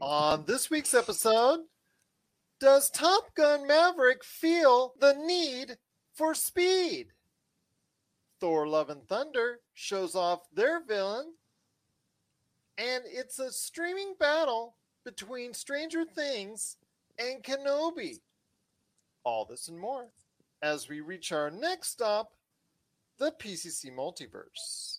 On this week's episode, does Top Gun Maverick feel the need for speed? Thor Love and Thunder shows off their villain, and it's a streaming battle between Stranger Things and Kenobi. All this and more as we reach our next stop, the PCC Multiverse.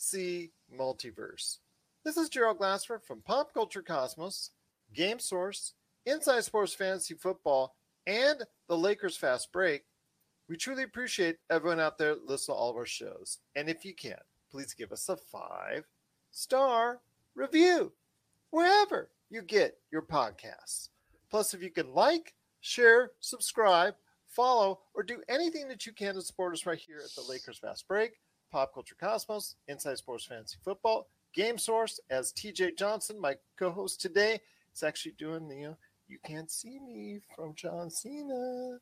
Multiverse. This is Gerald Glassford from Pop Culture Cosmos, Game Source, Inside Sports Fantasy Football, and the Lakers Fast Break. We truly appreciate everyone out there listening to all of our shows. And if you can, please give us a five star review wherever you get your podcasts. Plus, if you can like, share, subscribe, follow, or do anything that you can to support us right here at the Lakers Fast Break, Pop Culture Cosmos, Inside Sports Fantasy Football, Game Source, as TJ Johnson, my co host today, is actually doing the, you you can't see me from John Cena.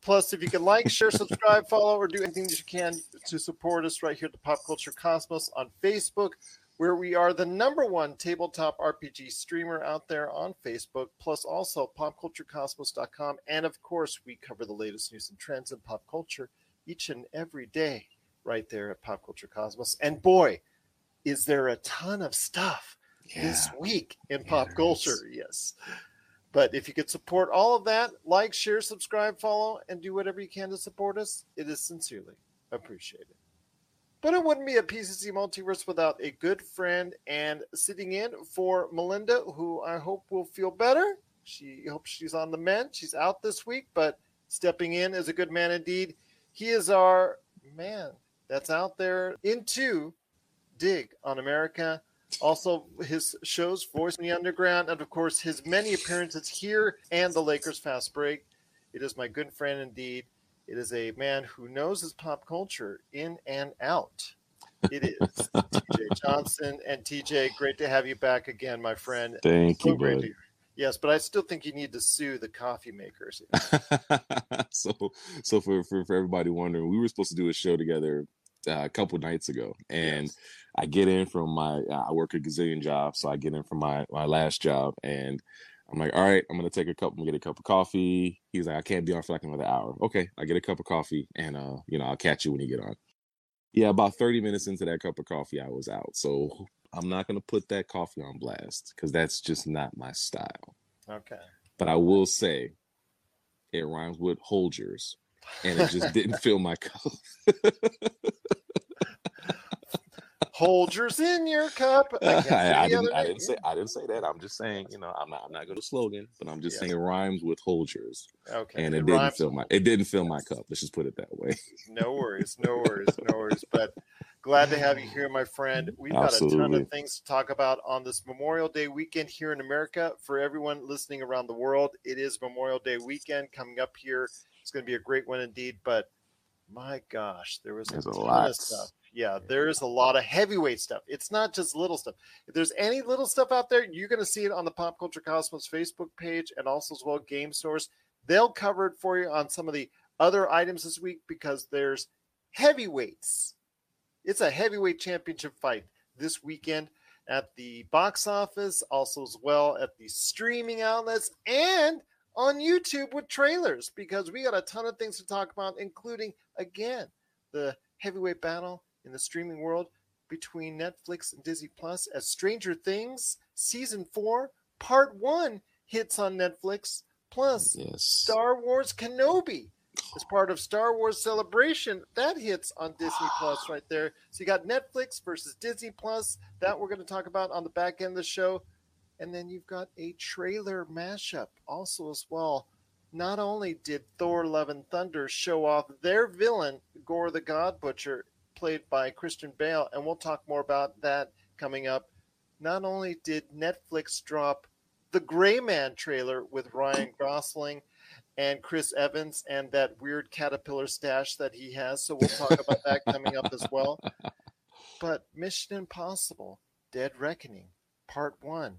Plus, if you can like, share, subscribe, follow, or do anything that you can to support us right here at the Pop Culture Cosmos on Facebook, where we are the number one tabletop RPG streamer out there on Facebook, plus also popculturecosmos.com. And of course, we cover the latest news and trends in pop culture each and every day right there at Pop Culture Cosmos. And boy, is there a ton of stuff yeah. this week in yeah, pop culture. Yes. But if you could support all of that, like, share, subscribe, follow, and do whatever you can to support us, it is sincerely appreciated. But it wouldn't be a PCC multiverse without a good friend and sitting in for Melinda, who I hope will feel better. She hopes she's on the mend. She's out this week, but stepping in is a good man indeed. He is our man that's out there into Dig on America also, his shows, Voice in the Underground, and of course, his many appearances here and the Lakers Fast Break. It is my good friend indeed. It is a man who knows his pop culture in and out. It is TJ Johnson. And TJ, great to have you back again, my friend. Thank so you, bud. Yes, but I still think you need to sue the coffee makers. so, so for, for, for everybody wondering, we were supposed to do a show together uh, a couple nights ago, and yes. I get in from my uh, I work a gazillion jobs, so I get in from my my last job, and I'm like, all right, I'm gonna take a cup, I'm gonna get a cup of coffee. He's like, I can't be on for like another hour. Okay, I get a cup of coffee, and uh, you know, I'll catch you when you get on. Yeah, about 30 minutes into that cup of coffee, I was out. So I'm not gonna put that coffee on blast because that's just not my style. Okay. But I will say, it rhymes with Holgers, and it just didn't fill my cup. Folgers in your cup. I, I, I didn't, I didn't say I didn't say that. I'm just saying, you know, I'm not I'm not going to slogan, but I'm just saying it rhymes with Holgers. Okay. And it, it didn't fill my it didn't fill my cup. Let's just put it that way. no worries, no worries, no worries. But glad to have you here, my friend. We've Absolutely. got a ton of things to talk about on this Memorial Day weekend here in America. For everyone listening around the world, it is Memorial Day weekend coming up here. It's going to be a great one indeed. But my gosh, there was a, a lot. of stuff yeah, there's a lot of heavyweight stuff. It's not just little stuff. If there's any little stuff out there, you're going to see it on the Pop Culture Cosmos Facebook page and also as well Game Source. They'll cover it for you on some of the other items this week because there's heavyweights. It's a heavyweight championship fight this weekend at the box office, also as well at the streaming outlets and on YouTube with trailers because we got a ton of things to talk about, including again the heavyweight battle in the streaming world between Netflix and Disney Plus as Stranger Things season 4 part 1 hits on Netflix plus yes. Star Wars Kenobi as part of Star Wars Celebration that hits on Disney Plus right there. So you got Netflix versus Disney Plus that we're going to talk about on the back end of the show. And then you've got a trailer mashup also as well. Not only did Thor Love and Thunder show off their villain, Gorr the God Butcher, played by Christian Bale, and we'll talk more about that coming up. Not only did Netflix drop the Grey Man trailer with Ryan Gosling and Chris Evans and that weird caterpillar stash that he has, so we'll talk about that coming up as well. But Mission Impossible Dead Reckoning Part 1.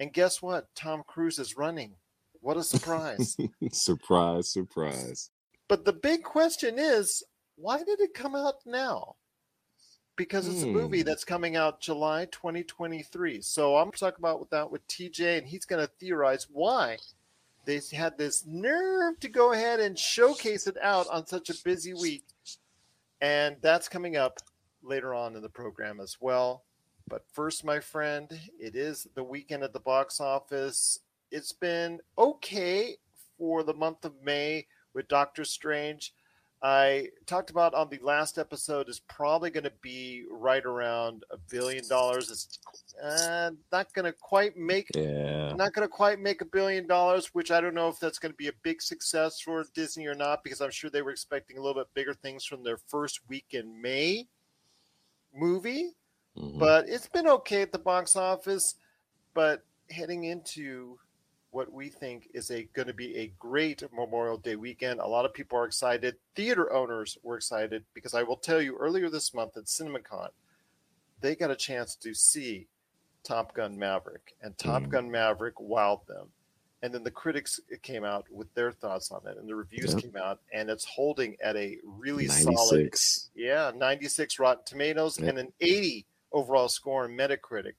And guess what? Tom Cruise is running. What a surprise. surprise, surprise. But the big question is why did it come out now? Because it's a movie Hmm. that's coming out July 2023. So I'm talking about that with TJ, and he's going to theorize why they had this nerve to go ahead and showcase it out on such a busy week. And that's coming up later on in the program as well. But first, my friend, it is the weekend at the box office. It's been okay for the month of May with Doctor Strange. I talked about on the last episode is probably going to be right around a billion dollars. It's uh, not going to quite make Yeah. not going to quite make a billion dollars, which I don't know if that's going to be a big success for Disney or not, because I'm sure they were expecting a little bit bigger things from their first week in May movie. Mhm. But it's been okay at the box office. But heading into what we think is a going to be a great Memorial Day weekend, a lot of people are excited. Theater owners were excited because I will tell you earlier this month at CinemaCon, they got a chance to see Top Gun Maverick, and Top Mhm. Gun Maverick wowed them. And then the critics came out with their thoughts on it, and the reviews Yep. came out, and it's holding at a really solid 96. yeah, 96 Rotten Tomatoes Yeah. and an 80 overall score on Metacritic,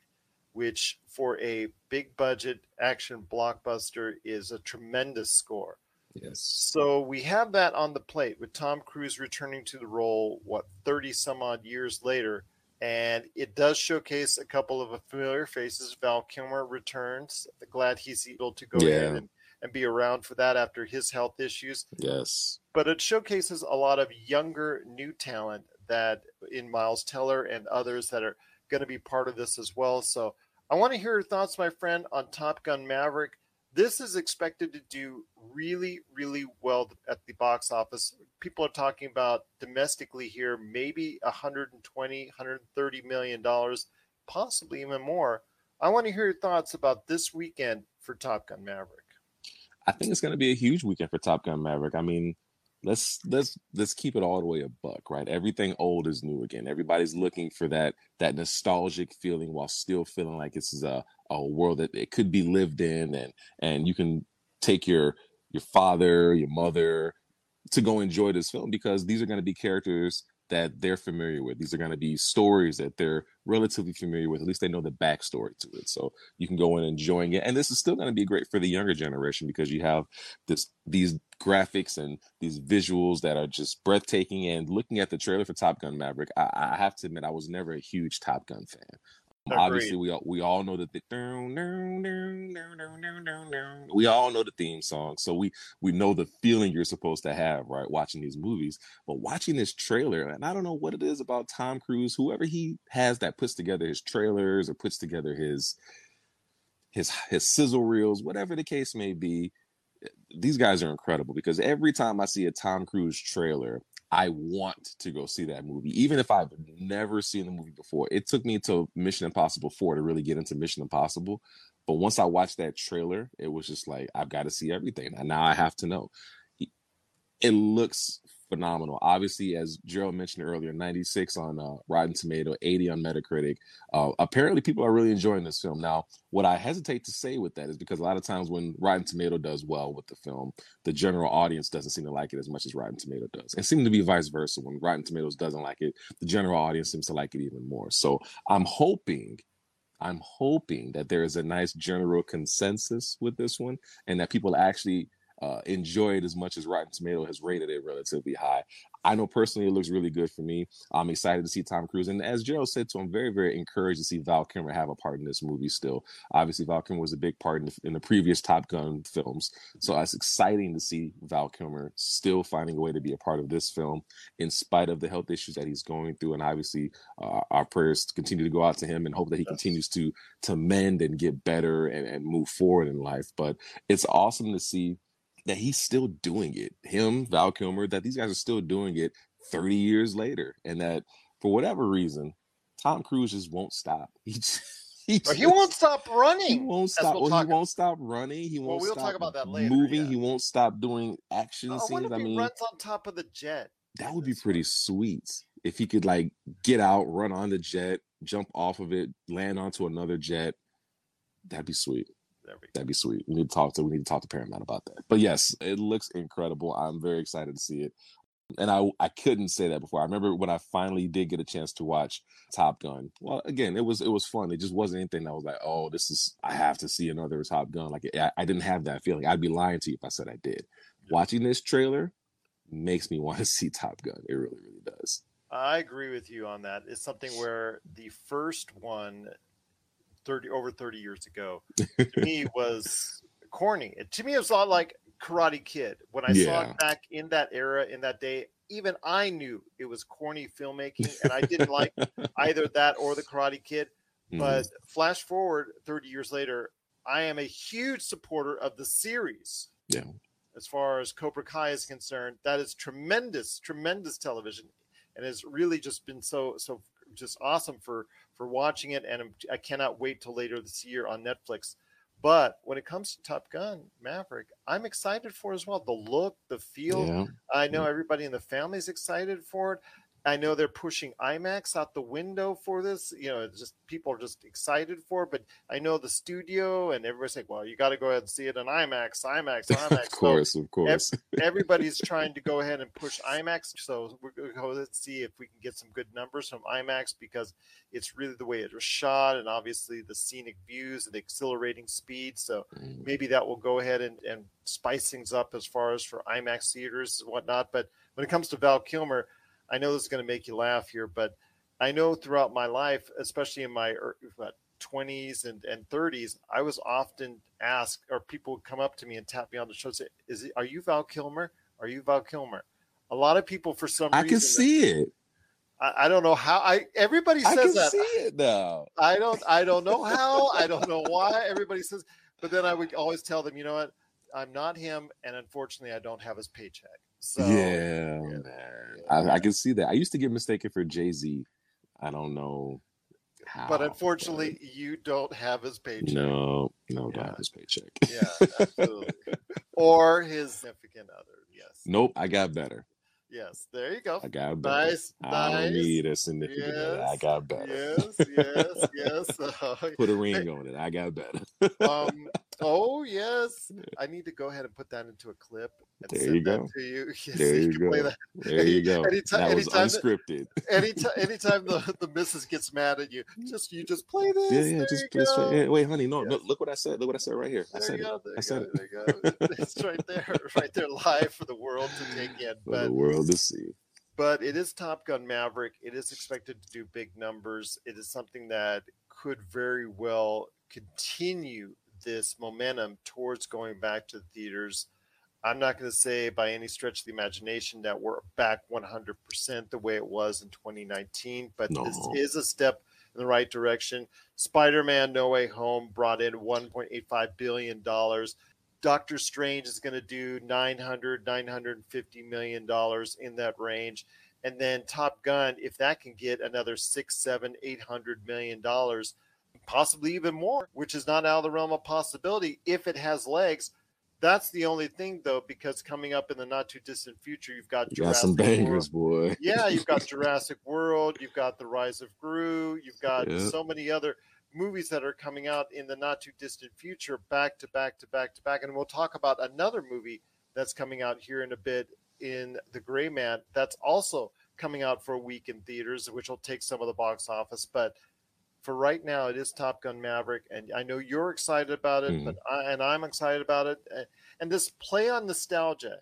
which for a big budget action blockbuster is a tremendous score. Yes. So we have that on the plate with Tom Cruise returning to the role, what, 30 some odd years later. And it does showcase a couple of familiar faces. Val Kilmer returns. Glad he's able to go Yeah. ahead and, and be around for that after his health issues Yes. but it showcases a lot of younger new talent that in Miles Teller and others that are going to be part of this as well. So I want to hear your thoughts, my friend, on Top Gun Maverick. This is expected to do really, really well at the box office. People are talking about domestically here, maybe 120, 130 million dollars, possibly even more. I want to hear your thoughts about this weekend for Top Gun Maverick. I think it's going to be a huge weekend for Top Gun Maverick. I mean, let's let's let's keep it all the way a buck, right? Everything old is new again. Everybody's looking for that that nostalgic feeling while still feeling like this is a a world that it could be lived in, and and you can take your your father, your mother to go enjoy this film because these are going to be characters that they're familiar with. These are going to be stories that they're relatively familiar with. At least they know the backstory to it. So you can go in enjoying it. And this is still going to be great for the younger generation because you have this these graphics and these visuals that are just breathtaking. And looking at the trailer for Top Gun Maverick, I, I have to admit I was never a huge Top Gun fan. Agreed. Obviously, we all, we all know that the we all know the theme song, so we we know the feeling you're supposed to have, right? Watching these movies, but watching this trailer, and I don't know what it is about Tom Cruise, whoever he has that puts together his trailers or puts together his his his sizzle reels, whatever the case may be. Eh, these guys are incredible because every time I see a Tom Cruise trailer, I want to go see that movie, even if I've never seen the movie before. It took me to Mission Impossible 4 to really get into Mission Impossible. But once I watched that trailer, it was just like, I've got to see everything. And now I have to know. It looks phenomenal. Obviously, as Gerald mentioned earlier, 96 on uh, Rotten Tomato, 80 on Metacritic. Uh, apparently, people are really enjoying this film. Now, what I hesitate to say with that is because a lot of times when Rotten Tomato does well with the film, the general audience doesn't seem to like it as much as Rotten Tomato does. And seems to be vice versa. When Rotten Tomatoes doesn't like it, the general audience seems to like it even more. So I'm hoping, I'm hoping that there is a nice general consensus with this one and that people actually uh, enjoy it as much as Rotten Tomato has rated it relatively high. I know personally it looks really good for me. I'm excited to see Tom Cruise. And as Gerald said, so I'm very, very encouraged to see Val Kilmer have a part in this movie still. Obviously, Val Kilmer was a big part in the, in the previous Top Gun films. So it's exciting to see Val Kilmer still finding a way to be a part of this film in spite of the health issues that he's going through. And obviously, uh, our prayers continue to go out to him and hope that he Yes. continues to to mend and get better and, and move forward in life. But it's awesome to see that he's still doing it. Him, Val Kilmer, that these guys are still doing it 30 years later. And that for whatever reason, Tom Cruise just won't stop. He just, he, But he won't stop running. He won't stop. we'll Well, he won't stop running. He won't we'll stop talk about that later, moving. yeah. He won't stop doing action oh, I scenes. I he mean, runs on top of the jet. that would be pretty sweet if he could like get out, run on the jet, jump off of it, land onto another jet. That'd be sweet. There we go. That'd be sweet. We need to talk to we need to talk to Paramount about that. But yes, it looks incredible. I'm very excited to see it. And I I couldn't say that before. I remember when I finally did get a chance to watch Top Gun. Well, again, it was it was fun. It just wasn't anything that was like, oh, this is I have to see another Top Gun. Like I, I didn't have that feeling. I'd be lying to you if I said I did. Watching this trailer makes me want to see Top Gun. It really, really does. I agree with you on that. It's something where the first one, 30 over 30 years ago, to me was corny. It- To me, it was a lot like Karate Kid. When I saw it back in that era, in that day, even I knew it was corny filmmaking, and I didn't like either that or the Karate Kid. Mhm. But flash forward 30 years later, I am a huge supporter of the series. Yeah. As far as Cobra Kai is concerned, that is tremendous, tremendous television, and has really just been so so just awesome for for watching it. And I cannot wait till later this year on Netflix. But when it comes to Top Gun Maverick, I'm excited for it as well. The look, the feel, yeah. I know everybody in the family is excited for it. I know they're pushing IMAX out the window for this. You know, just people are just excited for it. But I know the studio and everybody's like, "Well, you got to go ahead and see it in IMAX, IMAX, IMAX." of course, of course. So everybody's trying to go ahead and push IMAX. So we're going to go and see if we can get some good numbers from IMAX because it's really the way it was shot and obviously the scenic views and the accelerating speed. So Mm. maybe that will go ahead and, and spice things up as far as for IMAX theaters and whatnot. But when it comes to Val Kilmer, I know this is going to make you laugh here, but I know throughout my life, especially in my er, 20s and, and 30s, I was often asked, or people would come up to me and tap me on the shoulder and say, Is it, Are you Val Kilmer? Are you Val Kilmer? A lot of people, for some I reason, I can see it. I, I don't know how. I everybody says I can that. see it now. I don't I don't know how. I don't know why. Everybody says, but then I would always tell them, you know what? I'm not him, and unfortunately, I don't have his paycheck. So yeah, yeah. I, I can see that. I used to get mistaken for Jay Z. I don't know how. but unfortunately, you don't have his paycheck. no, no, don't have his paycheck. Yeah, absolutely. or his significant other. Yes. Nope, I got better. Yes. There you go. I got better. Nice. I nice. don't need a significant other. I got better. Yes. Yes. Yes. Uh, Put a ring on it. I got better. um, oh yes, I need to go ahead and put that into a clip and There send you that go. to you. Yes, There you play go. There you go. Anytime- that was anytime that- unscripted. Anytime, anytime the the missus gets mad at you, just you just play this. Yeah, yeah. Just, you just wait, honey. No, no. Look what I said. Look what I said right here. I There said you it. go. There I you said go. it. There you go. It's right there, right there, live for the world to take in. For But the world to see. but it is Top Gun Maverick. It is expected to do big numbers. It is something that could very well continue this momentum towards going back to the theaters. I'm not going to say by any stretch of the imagination that we're back 100% the way it was in 2019, but this is a step in the right direction. Spider Man No Way Home brought in $1.85 billion. Doctor Strange is going to do 900, 950 million dollars in that range. And then Top Gun, if that can get another six, seven, eight hundred million dollars, possibly even more, which is not out of the realm of possibility if it has legs. That's the only thing, though, because coming up in the not too distant future, you've got You got some Jurassic World. bangers, boy. Yeah, you've got Jurassic World, you've got The Rise of Gru, you've got Yeah. so many other movies that are coming out in the not too distant future, back to back to back to back. And we'll talk about another movie that's coming out here in a bit in The Grey Man that's also coming out for a week in theaters, which will take some of the box office. But for right now, it is Top Gun Maverick, and I know you're excited about it, Mhm. but I, and I'm excited about it. And- this play on nostalgia,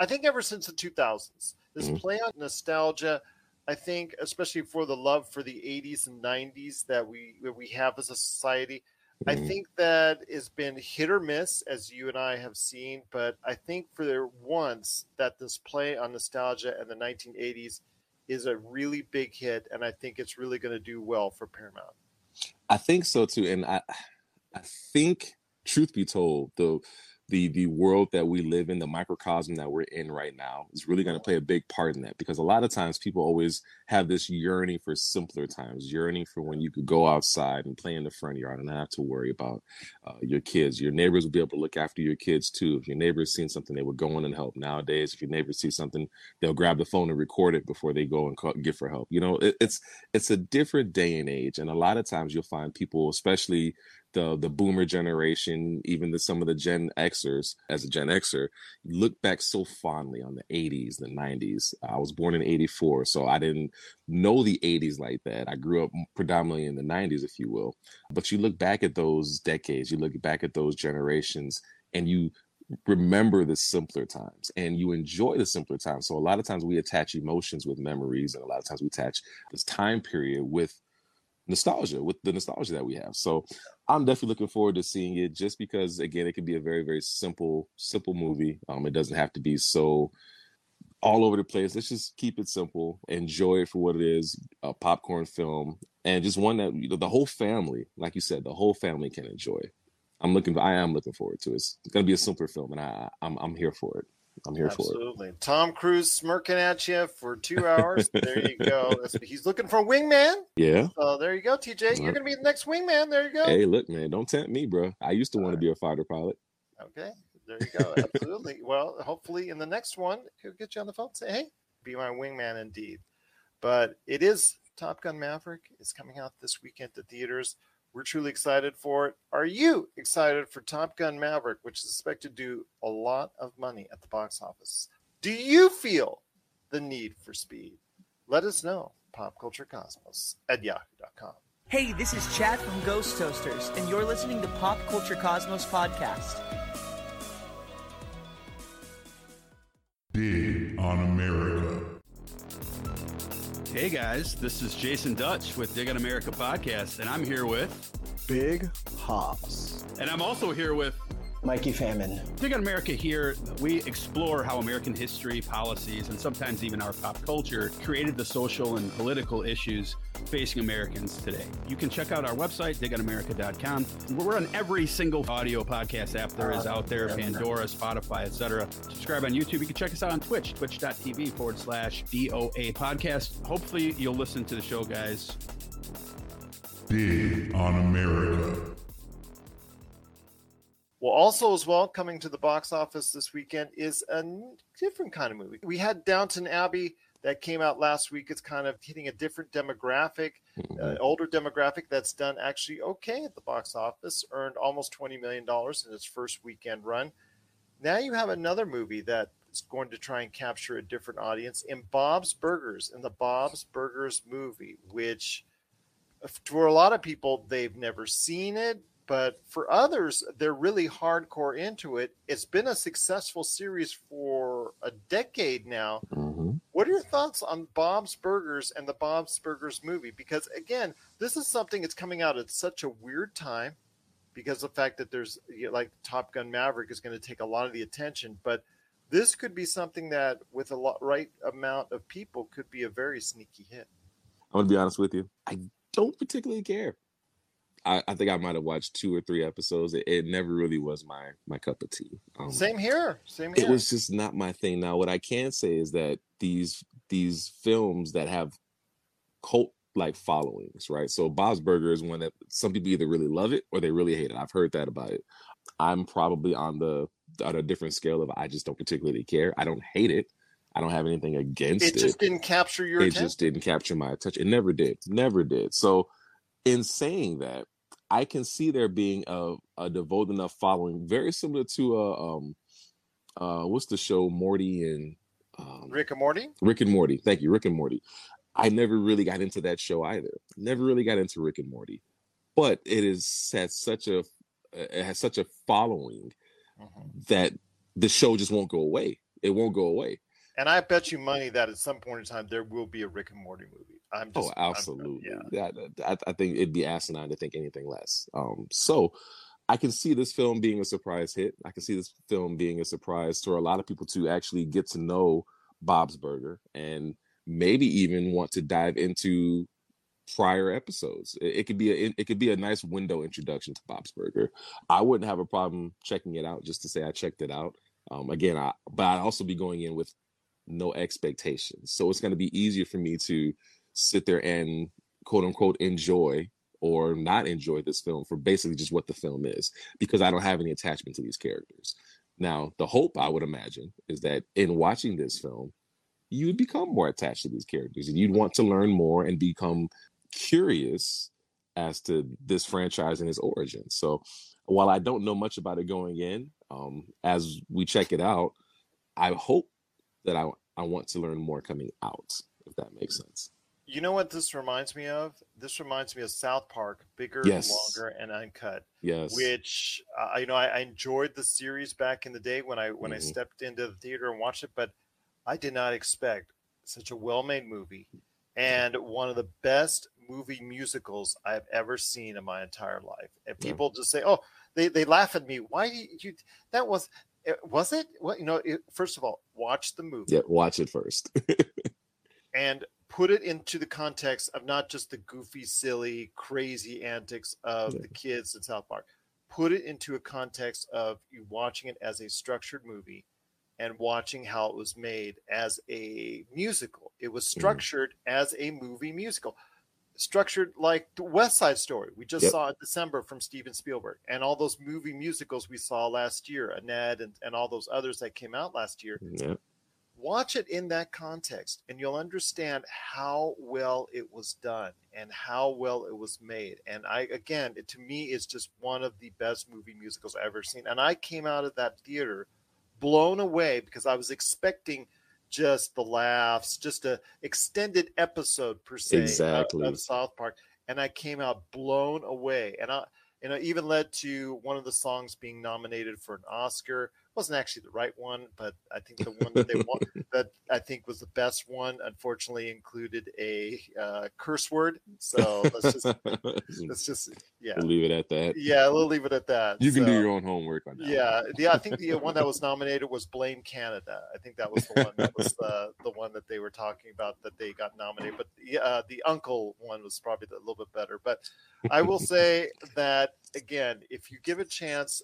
I think ever since the 2000s, this Mhm. play on nostalgia, I think, especially for the love for the 80s and 90s that we that we have as a society, I Mhm. think that has been hit or miss, as you and I have seen. But I think for once that this play on nostalgia and the 1980s is a really big hit, and I think it's really going to do well for Paramount. I think so too, and I, I think, truth be told, the the the world that we live in, the microcosm that we're in right now, is really going to play a big part in that. Because a lot of times people always have this yearning for simpler times, yearning for when you could go outside and play in the front yard and not have to worry about uh, your kids. Your neighbors will be able to look after your kids too. If your neighbor's seen something, they would go in and help. Nowadays, if your neighbor sees something, they'll grab the phone and record it before they go and call, get for help. You know, it, it's it's a different day and age, and a lot of times you'll find people, especially the the boomer generation, even the some of the Gen Xers, as a Gen Xer, look back so fondly on the 80s, the 90s. I was born in 84, so I didn't know the 80s like that. I grew up predominantly in the 90s, if you will. But you look back at those decades, you look back at those generations, and you remember the simpler times and you enjoy the simpler times. So a lot of times we attach emotions with memories, and a lot of times we attach this time period with nostalgia with the nostalgia that we have. So I'm definitely looking forward to seeing it just because again it can be a very very simple simple movie. Um it doesn't have to be so all over the place. Let's just keep it simple, enjoy it for what it is, a popcorn film and just one that you know the whole family, like you said, the whole family can enjoy. I'm looking I am looking forward to it. It's going to be a simpler film and I I'm I'm here for it. I'm here Absolutely. for it. Absolutely. Tom Cruise smirking at you for two hours. there you go. He's looking for a wingman. Yeah. So there you go, TJ. You're going to be the next wingman. There you go. Hey, look, man, don't tempt me, bro. I used to want to be a fighter pilot. Okay. There you go. Absolutely. well, hopefully in the next one, he'll get you on the phone and say, hey, be my wingman indeed. But it is Top Gun Maverick. It's coming out this weekend to theaters. We're truly excited for it. Are you excited for Top Gun Maverick, which is expected to do a lot of money at the box office? Do you feel the need for speed? Let us know. PopCultureCosmos at yahoo.com. Hey, this is Chad from Ghost Toasters, and you're listening to Pop Culture Cosmos Podcast. Dig on America. Hey guys, this is Jason Dutch with Dig on America podcast, and I'm here with Big Hops. And I'm also here with Mikey Famine. Dig on America here, we explore how American history, policies, and sometimes even our pop culture created the social and political issues facing Americans today. You can check out our website, digonamerica.com. We're on every single audio podcast app there is out there, Pandora, Spotify, etc. Subscribe on YouTube. You can check us out on Twitch, twitch.tv forward slash DOA podcast. Hopefully you'll listen to the show, guys. Dig on America. Well, also as well, coming to the box office this weekend is a different kind of movie. We had Downton Abbey that came out last week. It's kind of hitting a different demographic, mm-hmm. uh, older demographic that's done actually okay at the box office, earned almost $20 million in its first weekend run. Now you have another movie that is going to try and capture a different audience in Bob's Burgers, in the Bob's Burgers movie, which for a lot of people, they've never seen it but for others, they're really hardcore into it. It's been a successful series for a decade now. Mm-hmm. What are your thoughts on Bob's Burgers and the Bob's Burgers movie? Because again, this is something that's coming out at such a weird time because the fact that there's you know, like Top Gun Maverick is going to take a lot of the attention, but this could be something that with a lot, right amount of people could be a very sneaky hit. I'm going to be honest with you. I don't particularly care. I, I, think I might have watched two or three episodes. It, it never really was my my cup of tea. Um, Same here. Same here. It was just not my thing. Now, what I can say is that these these films that have cult like followings, right? So Bob's Burger is one that some people either really love it or they really hate it. I've heard that about it. I'm probably on the on a different scale of I just don't particularly care. I don't hate it. I don't have anything against it. It just didn't capture your. It attention? just didn't capture my attention. It never did. Never did. So in saying that, I can see there being a, a devoted enough following, very similar to uh um uh what's the show Morty and um, Rick and Morty. Rick and Morty. Thank you, Rick and Morty. I never really got into that show either. Never really got into Rick and Morty, but it is has such a it has such a following mm-hmm. that the show just won't go away. It won't go away. And I bet you money that at some point in time there will be a Rick and Morty movie. I'm oh, just, oh, absolutely. I'm, yeah, I, I, think it'd be asinine to think anything less. Um, so I can see this film being a surprise hit. I can see this film being a surprise to a lot of people to actually get to know Bob's Burger and maybe even want to dive into prior episodes. It, it could be a it could be a nice window introduction to Bob's Burger. I wouldn't have a problem checking it out just to say I checked it out. Um, again, I but I'd also be going in with no expectations, so it's going to be easier for me to sit there and quote unquote enjoy or not enjoy this film for basically just what the film is because I don't have any attachment to these characters. Now, the hope I would imagine is that in watching this film, you would become more attached to these characters and you'd want to learn more and become curious as to this franchise and its origins. So while I don't know much about it going in, um, as we check it out, I hope that I, I want to learn more coming out, if that makes sense. You know what this reminds me of? This reminds me of South Park, bigger, Yes. longer, and uncut. Yes. Which uh, you know, I, I enjoyed the series back in the day when I when I Mhm. stepped into the theater and watched it, but I did not expect such a well-made movie and one of the best movie musicals I've ever seen in my entire life. And Yeah. people just say, "Oh, they they laugh at me. Why you that was it- was it? What you know? It, first of all, watch the movie yeah, watch it first. and put it into the context of not just the goofy, silly, crazy antics of Yeah. the kids in South Park. Put it into a context of you watching it as a structured movie and watching how it was made as a musical. It was Mm-hmm. structured as a movie musical. Structured like the West Side Story, we just Yep. saw in December from Steven Spielberg, and all those movie musicals we saw last year, Annette and, and all those others that came out last year yeah. watch it in that context and you'll understand how well it was done and how well it was made and i again it, to me is just one of the best movie musicals i've ever seen and i came out of that theater blown away because i was expecting just the laughs just a extended episode per se of- Exactly. of, south park and i came out blown away and i and it even led to one of the songs being nominated for an oscar wasn't actually the right one, but I think the one that they want that I think was the best one, unfortunately, included a uh, curse word. So let's just let's just yeah We'll leave it at that. yeah we'll leave it at that. You can do your own homework on that. yeah, the I think the one that was nominated was Blame Canada. I think that was the one that was the the one that they were talking about that they got nominated. But the uh, the Uncle one was probably a little bit better. But I will say that again, if you give a chance,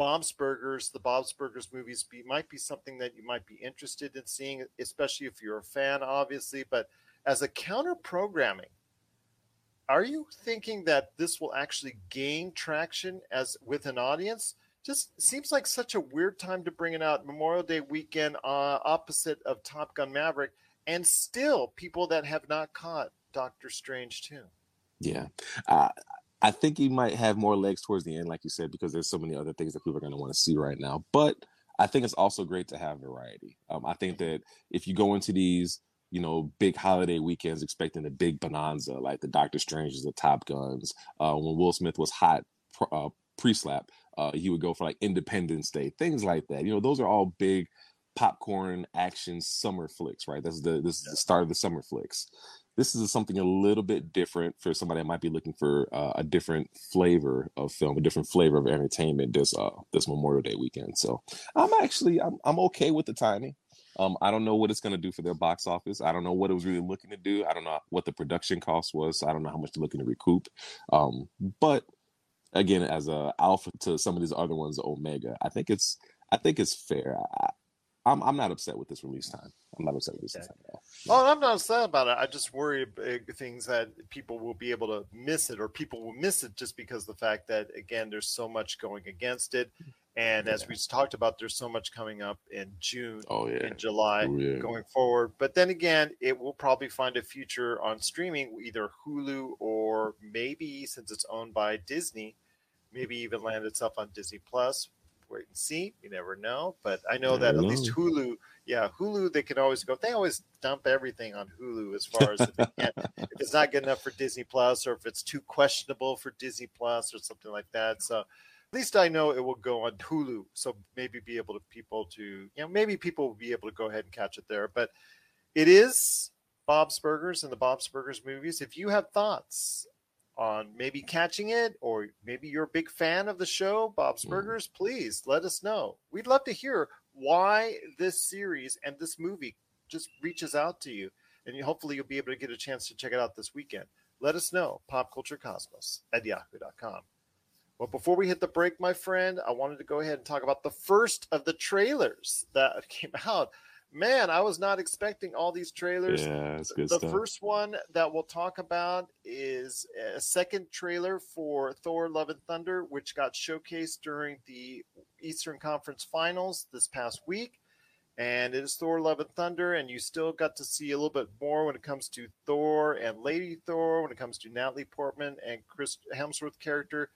Bob's Burgers, the Bob's Burgers movies be, might be something that you might be interested in seeing, especially if you're a fan, obviously. But as a counter programming, are you thinking that this will actually gain traction as with an audience? Just seems like such a weird time to bring it out Memorial Day weekend, uh, opposite of Top Gun Maverick, and still people that have not caught Doctor Strange too. Yeah. Uh, I think he might have more legs towards the end, like you said, because there's so many other things that people are going to want to see right now. But I think it's also great to have variety. Um, I think that if you go into these, you know, big holiday weekends expecting a big bonanza, like the Doctor Stranges, the Top Guns, uh, when Will Smith was hot uh, pre-slap, uh, he would go for like Independence Day, things like that. You know, those are all big popcorn action summer flicks, right? That's the this is the start of the summer flicks this is something a little bit different for somebody that might be looking for uh, a different flavor of film, a different flavor of entertainment this uh this Memorial Day weekend. So I'm actually I'm I'm okay with the timing. Um, I don't know what it's going to do for their box office. I don't know what it was really looking to do. I don't know what the production cost was. I don't know how much they're looking to recoup. Um, but again, as a alpha to some of these other ones, Omega, I think it's I think it's fair. I, I'm I'm not upset with this release time. I'm not upset with this Okay. time at all. Oh, I'm not upset about it. I just worry about things that people will be able to miss it, or people will miss it just because of the fact that again, there's so much going against it, and as we talked about, there's so much coming up in June Oh yeah. in July Oh, yeah. going forward. But then again, it will probably find a future on streaming, either Hulu or maybe since it's owned by Disney, maybe even land itself on Disney Plus. Wait and see. You never know. But I know that Never at least. Hulu, yeah, Hulu, they can always go. They always dump everything on Hulu as far as if, if it's not good enough for Disney Plus or if it's too questionable for Disney Plus or something like that. So at least I know it will go on Hulu. So maybe be able to people to, you know, maybe people will be able to go ahead and catch it there. But it is Bob's Burgers and the Bob's Burgers movies. If you have thoughts on maybe catching it, or maybe you're a big fan of the show, Bob's Mm. Burgers, please let us know. We'd love to hear why this series and this movie just reaches out to you. And you, hopefully you'll be able to get a chance to check it out this weekend. let us know. Popculturecosmos at yahoo.com. Well, before we hit the break, my friend, I wanted to go ahead and talk about the first of the trailers that came out. Man, I was not expecting all these trailers. Yeah, it's good the stuff. first one that we'll talk about is a second trailer for Thor Love and Thunder, which got showcased during the Eastern Conference Finals this past week. And it is Thor Love and Thunder, and you still got to see a little bit more when it comes to Thor and Lady Thor, when it comes to Natalie Portman and Chris Hemsworth character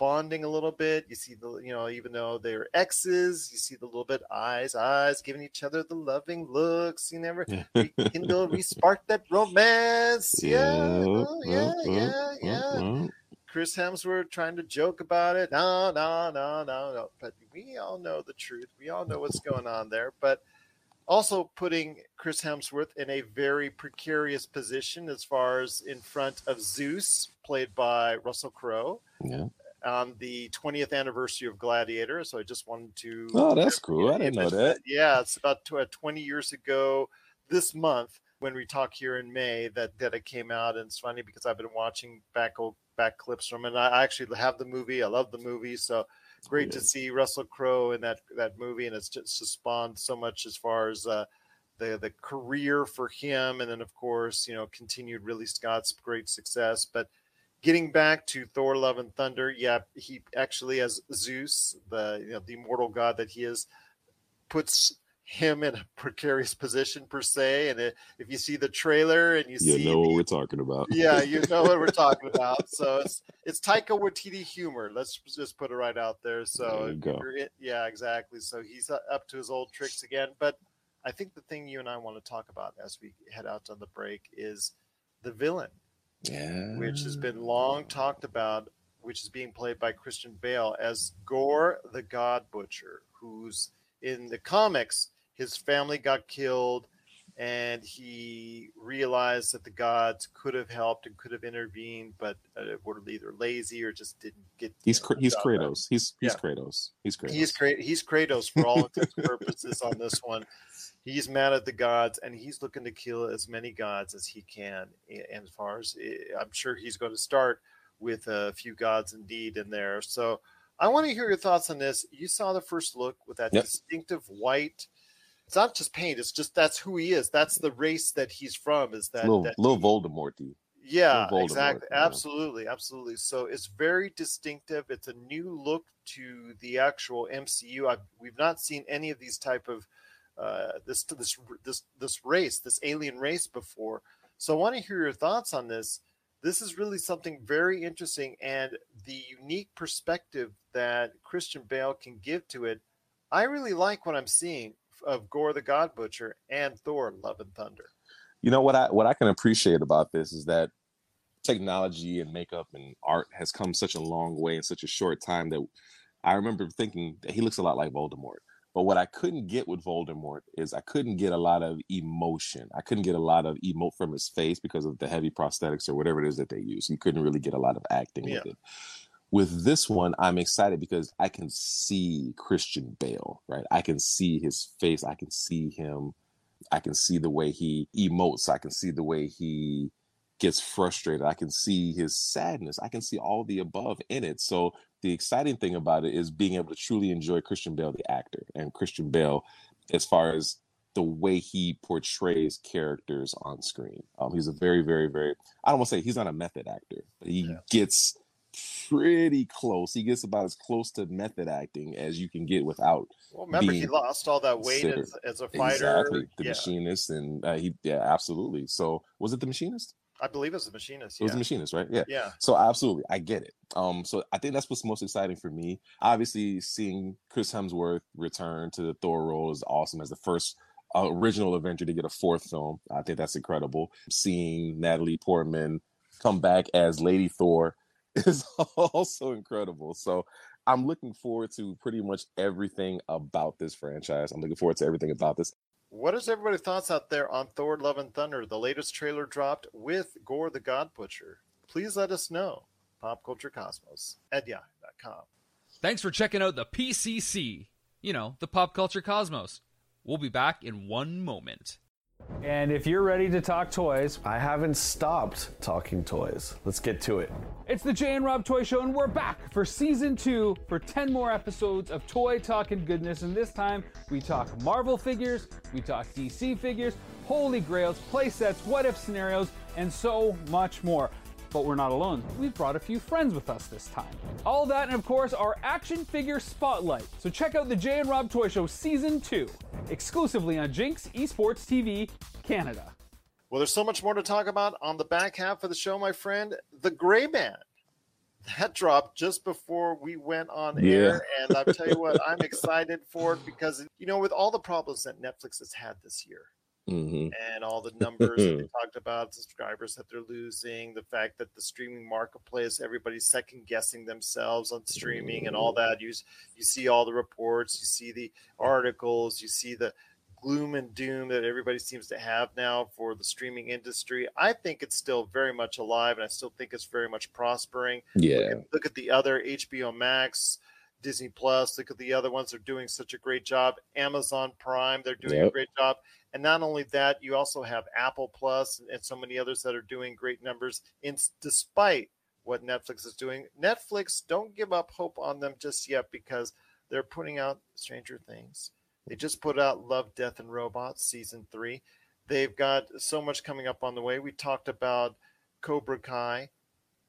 bonding a little bit. You see the, you know, even though they're exes, you see the little bit eyes, eyes giving each other the loving looks. You never rekindle, respark that romance. Yeah, oh, yeah, yeah, yeah. Chris Hemsworth trying to joke about it. No, no, no, no, no. But we all know the truth. We all know what's going on there. But also putting Chris Hemsworth in a very precarious position as far as in front of Zeus, played by Russell Crowe. Yeah on the 20th anniversary of Gladiator. So I just wanted to. Oh, that's cool. I didn't know that. Yeah, it's about 20 years ago this month when we talk here in May that that it came out. And it's funny because I've been watching back old back clips from it. I actually have the movie. I love the movie. So great yeah. to see Russell Crowe in that that movie, and it's just, just spawned so much as far as. Uh, the, the career for him and then of course you know continued really Scott's great success but getting back to Thor: Love and Thunder, yeah, he actually as Zeus, the you know the immortal god that he is, puts him in a precarious position per se. And it, if you see the trailer and you, you see, you know what we're talking about. yeah, you know what we're talking about. So it's it's Taika Waititi humor. Let's just put it right out there. So there in, yeah, exactly. So he's up to his old tricks again. But I think the thing you and I want to talk about as we head out on the break is the villain yeah. which has been long talked about, which is being played by Christian Bale as Gorr the God Butcher, who's in the comics, his family got killed and he realized that the gods could have helped and could have intervened, but uh, were either lazy or just didn't get. He's know, he's Kratos. He's he's yeah. Kratos. He's Kratos. He's He's Kratos for all intents and purposes on this one. He's mad at the gods, and he's looking to kill as many gods as he can. And as far as eh, I'm sure, he's going to start with a few gods indeed in there. So I want to hear your thoughts on this. You saw the first look with that yep. distinctive white it's not just paint. It's just that's who he is. That's the race that he's from. Is that little, that little Voldemort? Yeah, Voldemort, exactly. Yeah. Absolutely, absolutely. So it's very distinctive. It's a new look to the actual MCU. I've, we've not seen any of these type of uh, this this this this race, this alien race before. So I want to hear your thoughts on this. This is really something very interesting, and the unique perspective that Christian Bale can give to it. I really like what I'm seeing of Gorr the God Butcher and Thor: Love and Thunder. You know what I what I can appreciate about this is that technology and makeup and art has come such a long way in such a short time that I remember thinking that he looks a lot like Voldemort. But what I couldn't get with Voldemort is I couldn't get a lot of emotion. I couldn't get a lot of emote from his face because of the heavy prosthetics or whatever it is that they use. You couldn't really get a lot of acting yeah. with it with this one i'm excited because i can see christian bale right? I can see his face. I can see him. I can see the way he emotes. I can see the way he gets frustrated. I can see his sadness. I can see all the above in it. So the exciting thing about it is being able to truly enjoy christian bale the actor and christian bale as far as the way he portrays characters on screen. Um, he's a very very very i don't want to say he's not a method actor but he yeah. gets pretty close. He gets about as close to method acting as you can get without. Well, remember he lost all that weight as, as, a fighter. Exactly, the yeah. machinist, and uh, he yeah, absolutely. So was it the machinist? I believe it was the machinist. Yeah. It was the machinist, right? Yeah. Yeah. So absolutely, I get it. Um, so I think that's what's most exciting for me. Obviously, seeing Chris Hemsworth return to the Thor role is awesome as the first uh, original Avenger to get a fourth film. I think that's incredible. Seeing Natalie Portman come back as Lady Thor is also incredible. So I'm looking forward to pretty much everything about this franchise. I'm looking forward to everything about this. What is everybody's thoughts out there on Thor Love and Thunder? The latest trailer dropped with Gorr the God Butcher. Please let us know. Pop Culture Cosmos at yahoo.com. Thanks for checking out the PCC, you know, the Pop Culture Cosmos. We'll be back in one moment. And if you're ready to talk toys, I haven't stopped talking toys. Let's get to it. it's the Jay and Rob Toy Show, and we're back for season two for 10 more episodes of toy talk and goodness. And this time we talk Marvel figures, we talk DC figures, holy grails, play sets, what if scenarios, and so much more. But we're not alone. We've brought a few friends with us this time. All that, and of course, our action figure spotlight. So check out the Jay and Rob Toy Show Season 2, exclusively on Jinx Esports TV Canada. Well, there's so much more to talk about on the back half of the show, my friend. The Grey Man. That dropped just before we went on air. And I'll tell you what, I'm excited for it because, you know, with all the problems that Netflix has had this year, hmm and all the numbers that they talked about, subscribers that they're losing, the fact that the streaming marketplace, everybody's second guessing themselves on streaming and all that. You, you see all the reports, you see the articles, you see the gloom and doom that everybody seems to have now for the streaming industry. I think it's still very much alive, and I still think it's very much prospering. Yeah. Look at, look at the other HBO Max, Disney Plus. Look at the other ones; they're doing such a great job. Amazon Prime, they're doing a great job. And not only that, you also have Apple Plus and, so many others that are doing great numbers. In despite what Netflix is doing, Netflix don't give up hope on them just yet because they're putting out Stranger Things. They just put out Love, Death, and Robots season three. They've got so much coming up on the way. We talked about Cobra Kai,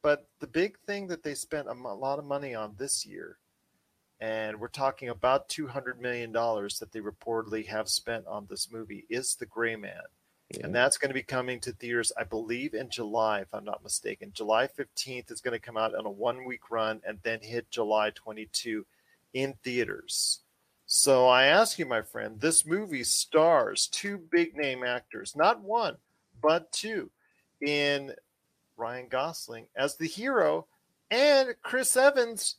but the big thing that they spent a lot of money on this year, and we're talking about $200 million that they reportedly have spent on this movie, is The Grey Man. And that's going to be coming to theaters, I believe, in July, if I'm not mistaken. July 15th is going to come out on a one week run and then hit July 22 in theaters. So I ask you, my friend, this movie stars two big name actors, not one, but two, in Ryan Gosling as the hero and Chris Evans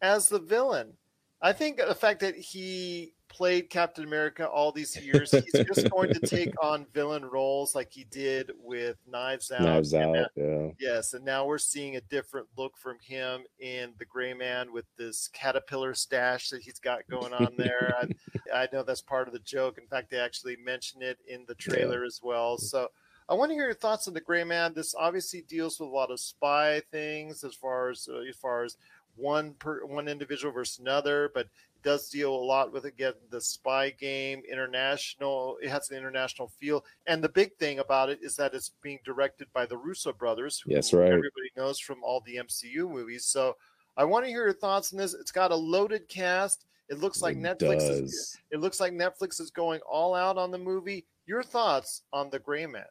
as the villain. I think the fact that he played Captain America all these years, he's just going to take on villain roles like he did with Knives Out. Knives out. Yeah. Yes, and now we're seeing a different look from him in the Grey Man with this caterpillar stash that he's got going on there. I, I know that's part of the joke. In fact, they actually mention it in the trailer as well. So I want to hear your thoughts on the Grey Man. This obviously deals with a lot of spy things as far as uh, as far as one per one individual versus another, but it does deal a lot with again the spy game, international. It has an international feel, and the big thing about it is that it's being directed by the Russo brothers. who That's right. Everybody knows from all the MCU movies. So I want to hear your thoughts on this. It's got a loaded cast. It looks like It Netflix is. It looks like Netflix is going all out on the movie. Your thoughts on the Grey Man?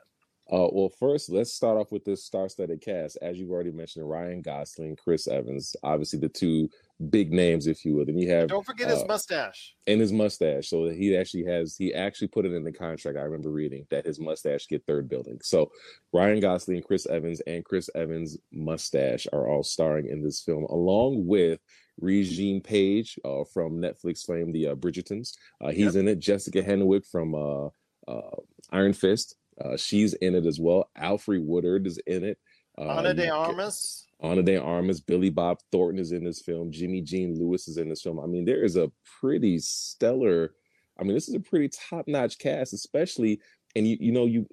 Uh, well, first, let's start off with this star-studded cast. As you've already mentioned, Ryan Gosling, Chris Evans, obviously the two big names, if you will. Then you have Don't forget his uh, mustache. and his mustache. So he actually has he actually put it in the contract. I remember reading that his mustache get third billing. So Ryan Gosling, Chris Evans, and Chris Evans' mustache are all starring in this film, along with Regé-Jean Page uh, from Netflix fame, the uh, Bridgertons. Uh, he's in it. Jessica Henwick from uh, uh, Iron Fist. Uh, she's in it as well. Alfre Woodard is in it. Uh, Ana de Armas. Ana de Armas, Billy Bob Thornton is in this film. Jimmy Jean-Louis is in this film. I mean, there is a pretty stellar. I mean, this is a pretty top-notch cast, especially, and you you know you.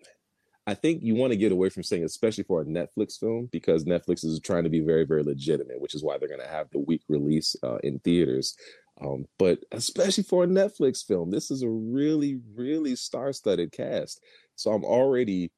I think you want to get away from saying especially for a Netflix film because Netflix is trying to be very very legitimate, which is why they're going to have the week release uh, in theaters. Um, but especially for a Netflix film, this is a really really star-studded cast. So I'm already,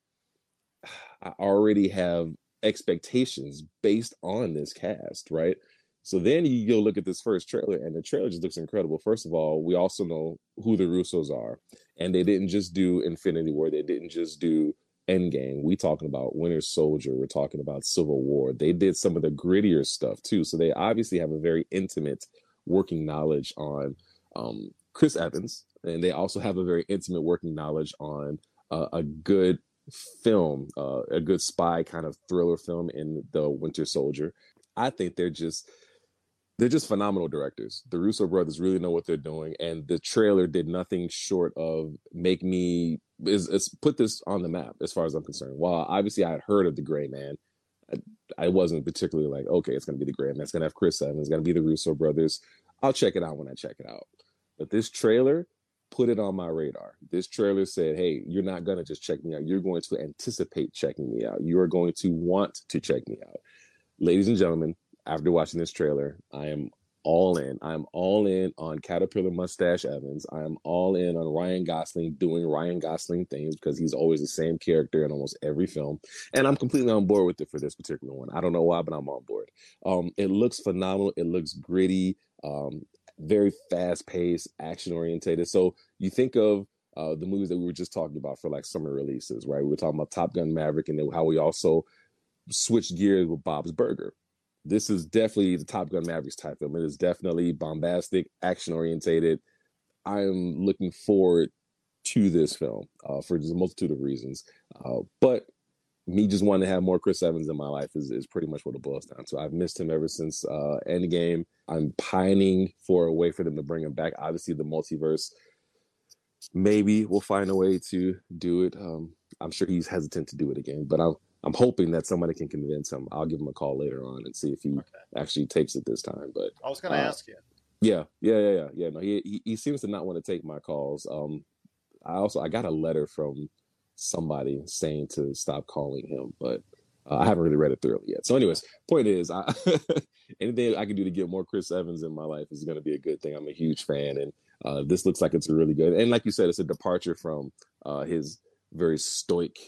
I already have expectations based on this cast, right? So then you go look at this first trailer, and the trailer just looks incredible. First of all, we also know who the Russos are, and they didn't just do Infinity War, they didn't just do Endgame. We talking about Winter Soldier, we're talking about Civil War. They did some of the grittier stuff too, so they obviously have a very intimate working knowledge on um, Chris Evans, and they also have a very intimate working knowledge on uh, a good film, uh, a good spy kind of thriller film in the Winter Soldier. I think they're just they're just phenomenal directors. The Russo brothers really know what they're doing, and the trailer did nothing short of make me is, is put this on the map as far as I'm concerned. While obviously I had heard of the Grey Man, I, I wasn't particularly like, okay, it's going to be the Grey Man. It's going to have Chris Evans. It's going to be the Russo brothers. I'll check it out when I check it out. But this trailer put it on my radar. This trailer said, "Hey, you're not going to just check me out. You're going to anticipate checking me out. You are going to want to check me out." Ladies and gentlemen, after watching this trailer, I am all in. I'm all in on Caterpillar Mustache Evans. I'm all in on Ryan Gosling doing Ryan Gosling things because he's always the same character in almost every film. And I'm completely on board with it for this particular one. I don't know why, but I'm on board. Um, it looks phenomenal. It looks gritty, um, very fast paced, action orientated. So you think of uh, the movies that we were just talking about for like summer releases, right? We were talking about Top Gun Maverick and then how we also switched gears with Bob's Burger this is definitely the Top Gun Mavericks type film. It is definitely bombastic, action orientated. I am looking forward to this film uh, for just a multitude of reasons. Uh, but me just wanting to have more Chris Evans in my life is, is pretty much what it boils down to. I've missed him ever since uh, Endgame. I'm pining for a way for them to bring him back. Obviously, the multiverse. Maybe we'll find a way to do it. Um, I'm sure he's hesitant to do it again, but I'm I'm hoping that somebody can convince him. I'll give him a call later on and see if he okay. actually takes it this time. But I was going to uh, ask you. Yeah, yeah, yeah, yeah, yeah. No, he, he, he seems to not want to take my calls. Um, I also I got a letter from somebody saying to stop calling him, but uh, I haven't really read it thoroughly yet. So, anyways, point is, I, anything I can do to get more Chris Evans in my life is going to be a good thing. I'm a huge fan, and uh, this looks like it's really good. And like you said, it's a departure from uh, his very stoic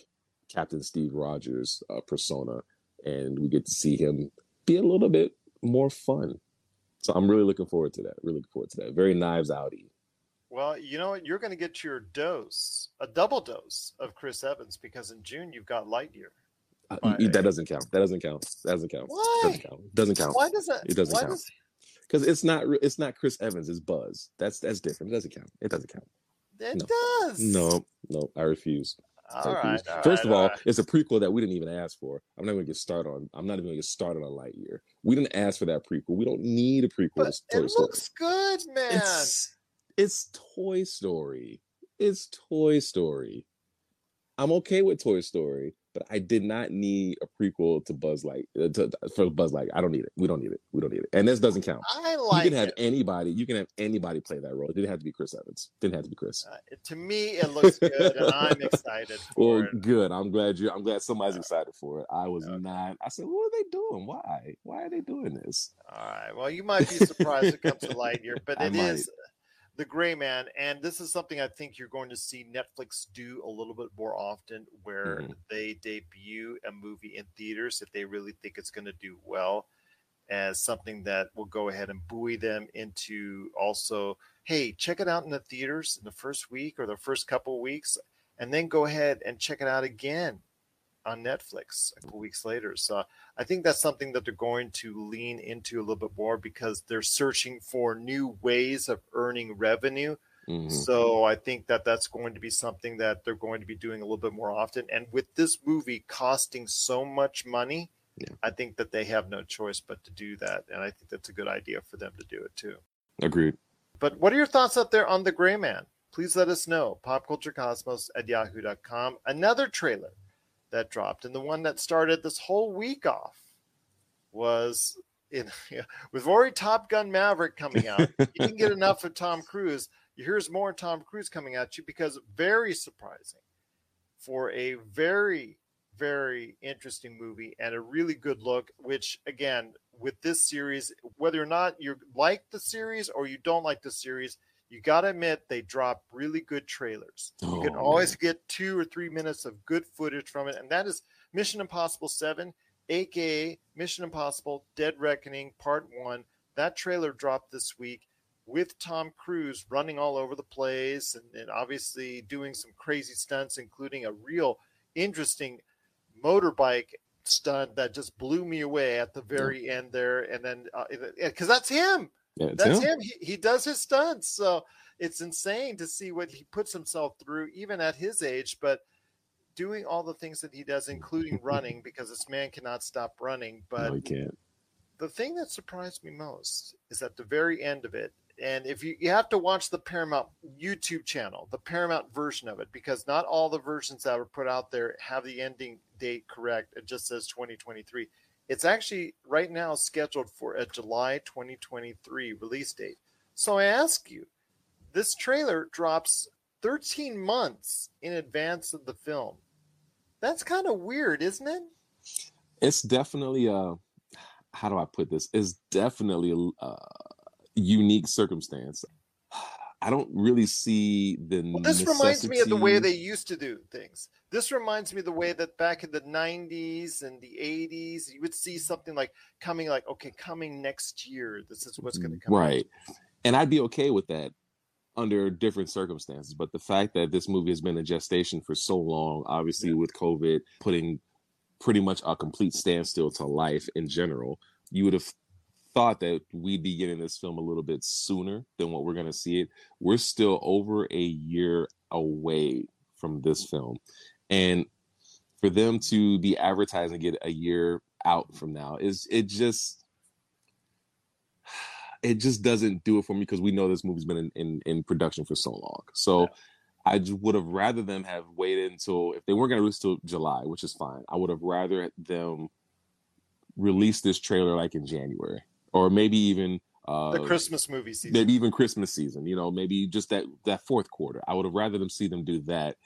Captain Steve Rogers uh, persona, and we get to see him be a little bit more fun. So I'm really looking forward to that. Really looking forward to that. Very knives outy. Well, you know what? You're going to get your dose, a double dose of Chris Evans, because in June you've got Lightyear. Uh, that doesn't count. That doesn't count. That doesn't count. Why? Doesn't count. Doesn't count. Why does that? It doesn't count. Because does... it's not. It's not Chris Evans. It's Buzz. That's that's different. It doesn't count. It doesn't count. It no. does. No, no, I refuse. All right, all First right, of all, right. it's a prequel that we didn't even ask for. I'm not going to get started on. I'm not even going to get started on Lightyear. We didn't ask for that prequel. We don't need a prequel. But to it looks good, man. It's, it's Toy Story. It's Toy Story. I'm okay with Toy Story, but I did not need a prequel to Buzz Light uh, to, for Buzz Light. I don't need it. We don't need it. We don't need it. And this doesn't count. I like you can have it. anybody. You can have anybody play that role. It didn't have to be Chris Evans. Didn't have to be Chris. Uh, to me, it looks good, and I'm excited for Well, it. good. I'm glad you. I'm glad somebody's excited for it. I was not. I said, "What are they doing? Why? Why are they doing this?" All right. Well, you might be surprised it comes to Lightyear, but I it might. The Grey Man, and this is something I think you're going to see Netflix do a little bit more often, where Mhm. they debut a movie in theaters if they really think it's going to do well, as something that will go ahead and buoy them into also, hey, check it out in the theaters in the first week or the first couple weeks, and then go ahead and check it out again on Netflix a couple weeks later. So I think that's something that they're going to lean into a little bit more because they're searching for new ways of earning revenue. Mhm. So I think that that's going to be something that they're going to be doing a little bit more often. And with this movie costing so much money, Yeah. I think that they have no choice but to do that. And I think that's a good idea for them to do it too. Agreed. But what are your thoughts out there on The Grey Man? Please let us know. Popculturecosmos at yahoo.com. Another trailer that dropped, and the one that started this whole week off was in with already Top Gun Maverick coming out. you didn't get enough of Tom Cruise. Here's more Tom Cruise coming at you because very surprising for a very very interesting movie and a really good look which again with this series whether or not you like the series or you don't like the series you got to admit they drop really good trailers you can Oh, always man. get two or three minutes of good footage from it and that is mission impossible 7 aka mission impossible dead reckoning part 1 that trailer dropped this week with Tom Cruise running all over the place and, and obviously doing some crazy stunts, including a real interesting motorbike stunt that just blew me away at the very end there. And then, uh, because that's him, Yeah, that's him. him. He, he does his stunts. So it's insane to see what he puts himself through, even at his age. But doing all the things that he does, including running, because this man cannot stop running. But no, you can't. the thing that surprised me most is at the very end of it and if you you have to watch the paramount youtube channel the paramount version of it because not all the versions that were put out there have the ending date correct it just says 2023 it's actually right now scheduled for a july 2023 release date so i ask you this trailer drops 13 months in advance of the film. That's kind of weird, isn't it? It's definitely a how do I put this? It's definitely a, a unique circumstance. I don't really see the. Well, this reminds me of the way they used to do things. This reminds me of the way that back in the 90s and the 80s, you would see something like coming, like, okay, coming next year. This is what's going to mm-hmm. come. right, and I'd be okay with that under different circumstances. But the fact that this movie has been in gestation for so long, obviously with COVID putting pretty much a complete standstill to life in general, you would have thought that we'd be getting this film a little bit sooner than what we're going to see it. We're still over a year away from this film. And for them to be advertising it a year out from now is it just it just doesn't do it for me because we know this movie's been in, in, in production for so long. So I would have rather them have waited until if they weren't going to release till July, which is fine. I would have rather them release this trailer like in January or maybe even uh, The Christmas movie season. maybe even Christmas season. You know, maybe just that that fourth quarter. I would have rather them see them do that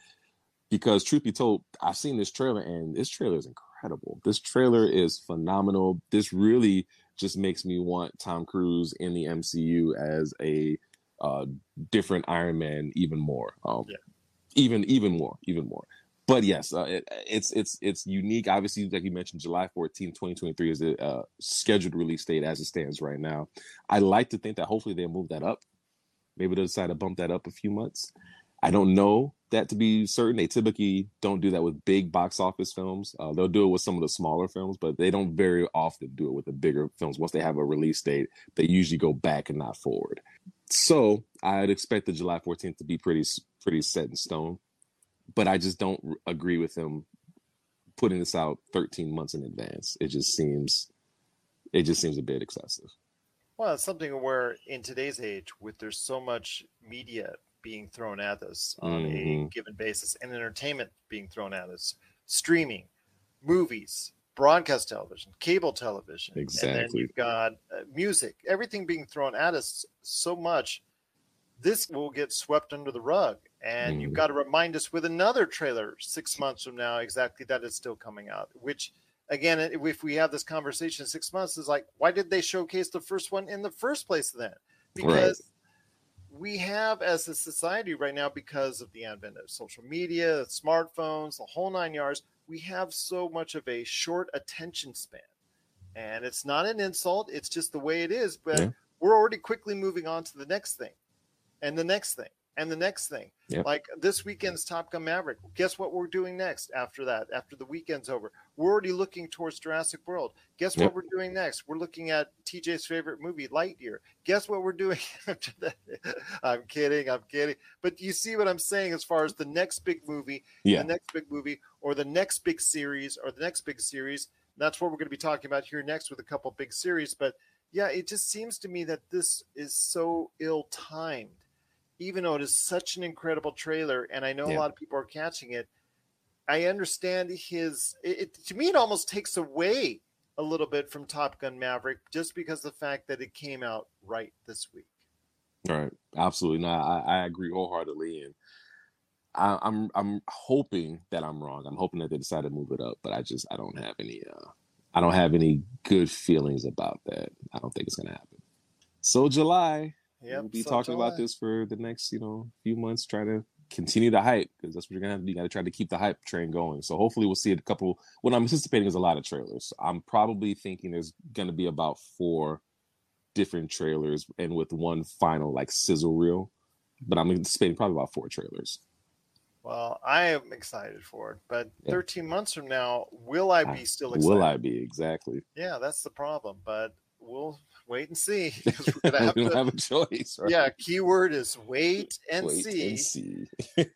because, truth be told, I've seen this trailer and this trailer is incredible. This trailer is phenomenal. This really just makes me want Tom Cruise in the MCU as a uh, different Iron Man even more. Um, Yeah. Even even more, even more. But yes, uh, it, it's it's it's unique. Obviously, like you mentioned, July 14, 2023 is the uh, scheduled release date as it stands right now. I like to think that hopefully they'll move that up. Maybe they'll decide to bump that up a few months. I don't know that to be certain. They typically don't do that with big box office films. Uh, they'll do it with some of the smaller films, but they don't very often do it with the bigger films. Once they have a release date, they usually go back and not forward. So I'd expect the July 14th to be pretty pretty set in stone. But I just don't agree with them putting this out 13 months in advance. It just seems it just seems a bit excessive. Well, it's something where in today's age, with there's so much media being thrown at us on a Mhm. given basis and entertainment being thrown at us, streaming, movies, broadcast television, cable television, and then Exactly. you've got uh, music, everything being thrown at us so much. This will get swept under the rug, and you've Mhm. got to remind us with another trailer six months from now exactly that it's still coming out. Which, again, if we have this conversation six months, is like, why did they showcase the first one in the first place then? Because we have as a society right now because of the advent of social media smartphones the whole nine yards we have so much of a short attention span and it's not an insult it's just the way it is but Yeah. we're already quickly moving on to the next thing and the next thing and the next thing Yep. like this weekend's top gun maverick. Guess what we're doing next after that after the weekend's over? We're already looking towards jurassic world. Guess Yep. what we're doing next? We're looking at tj's favorite movie lightyear. Guess what we're doing after that? I'm kidding i'm kidding. But you see what i'm saying as far as the next big movie Yeah. the next big movie or the next big series or the next big series. That's what we're going to be talking about here next with a couple big series. But yeah it just seems to me that this is so ill timed even though it is such an incredible trailer and i know a lot of people are catching it i understand his it, it to me it almost takes away a little bit from top gun maverick just because of the fact that it came out right this week Right. Absolutely. No, I, I agree wholeheartedly. And I, I'm I'm hoping that I'm wrong. I'm hoping that they decide to move it up, but I just I don't have any uh I don't have any good feelings about that. I don't think it's gonna happen. So July, Yep, we'll be so talking about July. this for the next, you know, few months, trying to continue the hype because that's what you're gonna have to do. You gotta try to keep the hype train going. So hopefully we'll see a couple what I'm anticipating is a lot of trailers. I'm probably thinking there's gonna be about four different trailers and with one final like sizzle reel. But I'm anticipating probably about four trailers. Well, I am excited for it, but Yeah. 13 months from now, will I be still excited? Will I be exactly? Yeah, that's the problem, but we'll wait and see. we're gonna have we don't to- have a choice, right? Yeah, keyword is wait and Wait see. and see.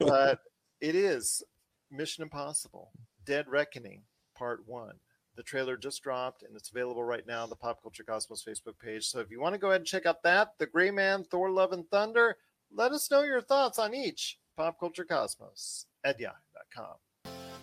but it is Mission Impossible Dead Reckoning Part 1. The trailer just dropped and it's available right now on the Pop Culture Cosmos Facebook page. So if you want to go ahead and check out that, The Grey Man, Thor Love and Thunder, let us know your thoughts on each Pop Culture Cosmos at yahoo.com.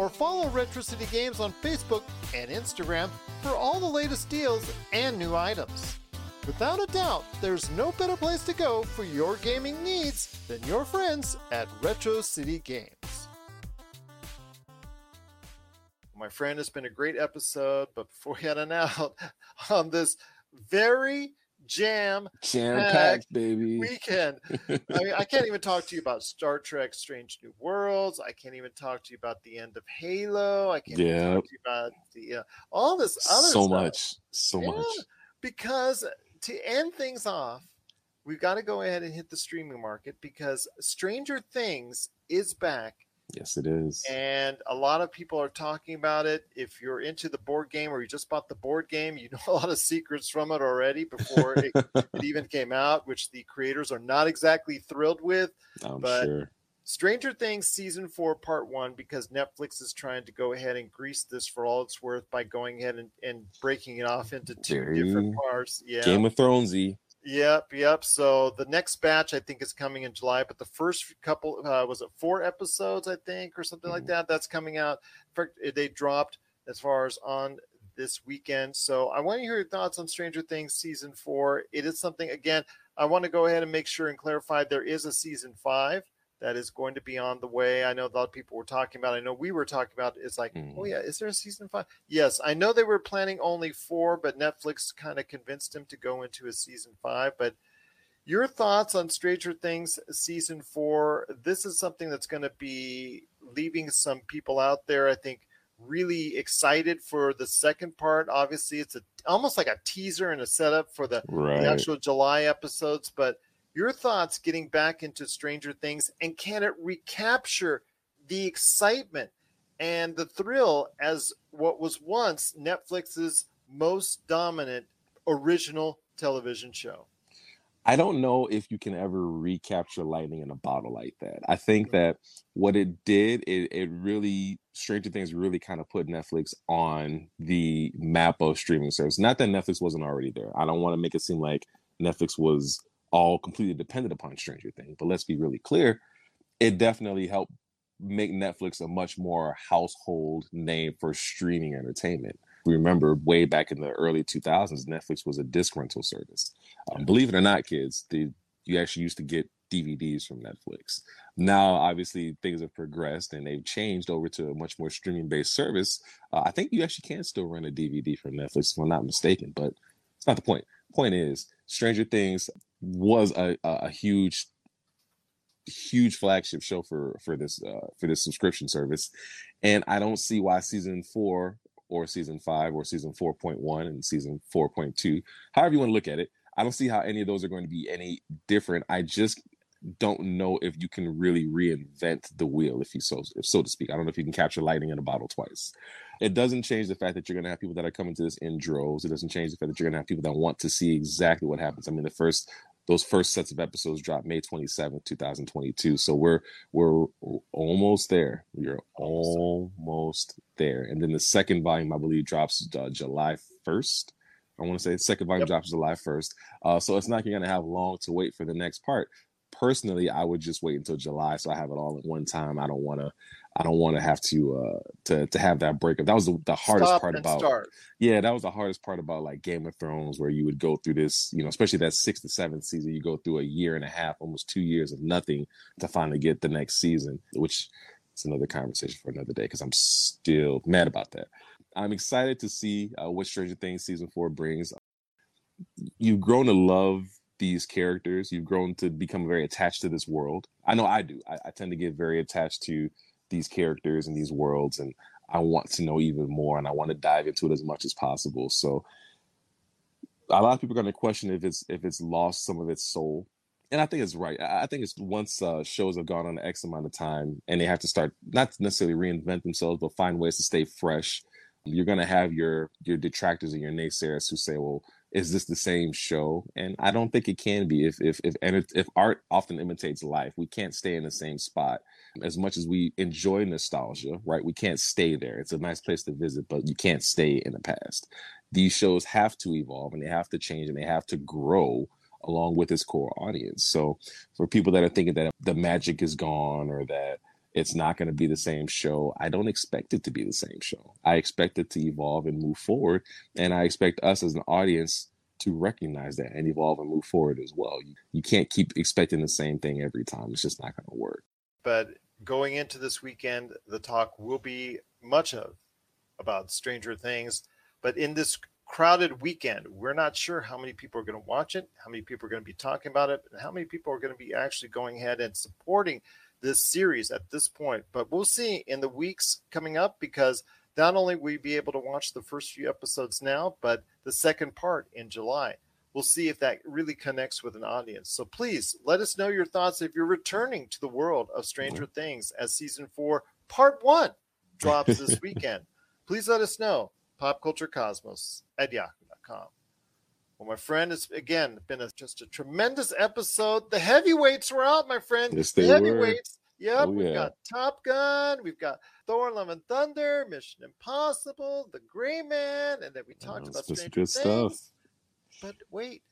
or follow Retro City Games on Facebook and Instagram for all the latest deals and new items. Without a doubt, there's no better place to go for your gaming needs than your friends at Retro City Games. My friend, it's been a great episode, but before we head on out on um, this very jam Jam packed, baby. weekend. I, mean, I can't even talk to you about Star Trek: Strange New Worlds. I can't even talk to you about the end of Halo. I can't even talk to you about the uh, all this other so stuff. much, so Yeah, much. Because to end things off, we've got to go ahead and hit the streaming market because Stranger Things is back Yes, it is. and a lot of people are talking about it. If you're into the board game or you just bought the board game, you know a lot of secrets from it already before it, it even came out, which the creators are not exactly thrilled with. I'm but- sure. Stranger Things season four, part one, because Netflix is trying to go ahead and grease this for all it's worth by going ahead and, and breaking it off into two Very different parts. Yeah. Game of Thronesy. Yep, yep. So the next batch I think is coming in July, but the first couple uh, was it four episodes I think or something like that. That's coming out. In fact, they dropped as far as on this weekend. So I want to hear your thoughts on Stranger Things season four. It is something again. I want to go ahead and make sure and clarify there is a season five that is going to be on the way. I know a lot of people were talking about. I know we were talking about. It's like, Mhm. oh yeah, is there a season five? Yes, I know they were planning only four, but Netflix kind of convinced him to go into a season five. But your thoughts on Stranger Things season four? This is something that's going to be leaving some people out there. I think really excited for the second part. Obviously, it's a almost like a teaser and a setup for the Right. the actual July episodes. But your thoughts getting back into Stranger Things and can it recapture the excitement and the thrill as what was once Netflix's most dominant original television show? I don't know if you can ever recapture lightning in a bottle like that. I think that what it did, it, it really Stranger Things really kind of put Netflix on the map of streaming service. Not that Netflix wasn't already there. I don't want to make it seem like Netflix was all completely dependent upon Stranger Things, but let's be really clear. It definitely helped make Netflix a much more household name for streaming entertainment. Remember, way back in the early 2000s, Netflix was a disc rental service. Um, believe it or not, kids, the, you actually used to get DVDs from Netflix. Now, obviously, things have progressed and they've changed over to a much more streaming based service. Uh, I think you actually can still rent a DVD from Netflix, if I'm not mistaken, but it's not the point. Point is, Stranger Things was a, a, huge huge flagship show for for this uh, for this subscription service. And i don't see why season 4 or season 5 or season 4.1 and season 4.2 however you want to look at it i don't see how any of those are going to be any different. I just don't know if you can really reinvent the wheel if you so if so to speak. I don't know if you can capture lightning in a bottle twice. It doesn't change the fact that you're going to have people that are coming to this in droves. It doesn't change the fact that you're going to have people that want to see exactly what happens. I mean the first those first sets of episodes dropped May 27th, 2022. So we're we're almost there. We're almost there. And then the second volume, I believe, drops uh, July 1st. I want to say the second volume Yep. drops July 1st. Uh, so it's not going to have long to wait for the next part. Personally, I would just wait until July so I have it all at one time. I don't want to. I don't want to have to uh to to have that breakup. That was the, the hardest Stop part about start. yeah, that was the hardest part about like Game of Thrones, where you would go through this, you know, especially that sixth to seventh season, you go through a year and a half, almost two years of nothing to finally get the next season, which is another conversation for another day because I'm still mad about that. I'm excited to see uh, what Stranger Things season four brings. You've grown to love these characters. You've grown to become very attached to this world. I know I do. I, I tend to get very attached to these characters and these worlds, and I want to know even more, and I want to dive into it as much as possible. So, a lot of people are going to question if it's if it's lost some of its soul, and I think it's right. I think it's once uh, shows have gone on X amount of time, and they have to start not necessarily reinvent themselves, but find ways to stay fresh. You're gonna have your your detractors and your naysayers who say, "Well, is this the same show?" And I don't think it can be. If if if and if art often imitates life, we can't stay in the same spot. As much as we enjoy nostalgia, right? We can't stay there. It's a nice place to visit, but you can't stay in the past. These shows have to evolve and they have to change and they have to grow along with its core audience. So for people that are thinking that the magic is gone or that it's not going to be the same show, I don't expect it to be the same show. I expect it to evolve and move forward. And I expect us as an audience to recognize that and evolve and move forward as well. You, you can't keep expecting the same thing every time. It's just not going to work. But going into this weekend, the talk will be much of about Stranger Things. But in this crowded weekend. We're not sure how many people are going to watch it, how many people are going to be talking about it, and how many people are going to be actually going ahead and supporting this series at this point. But we'll see in the weeks coming up because not only will we be able to watch the first few episodes now, but the second part in July. We'll see if that really connects with an audience. So please let us know your thoughts if you're returning to the world of Stranger mm-hmm. Things as season four, part one drops this weekend. Please let us know popculturecosmos at yahoo.com. Well, my friend, it's again been a, just a tremendous episode. The heavyweights were out, my friend. Yes, they the heavyweights. Were. Yep, Oh, we've yeah. got Top Gun, we've got Thor: Love and Thunder, Mission Impossible, The Grey Man, and then we talked Oh, about some Stranger good Things. stuff. But wait,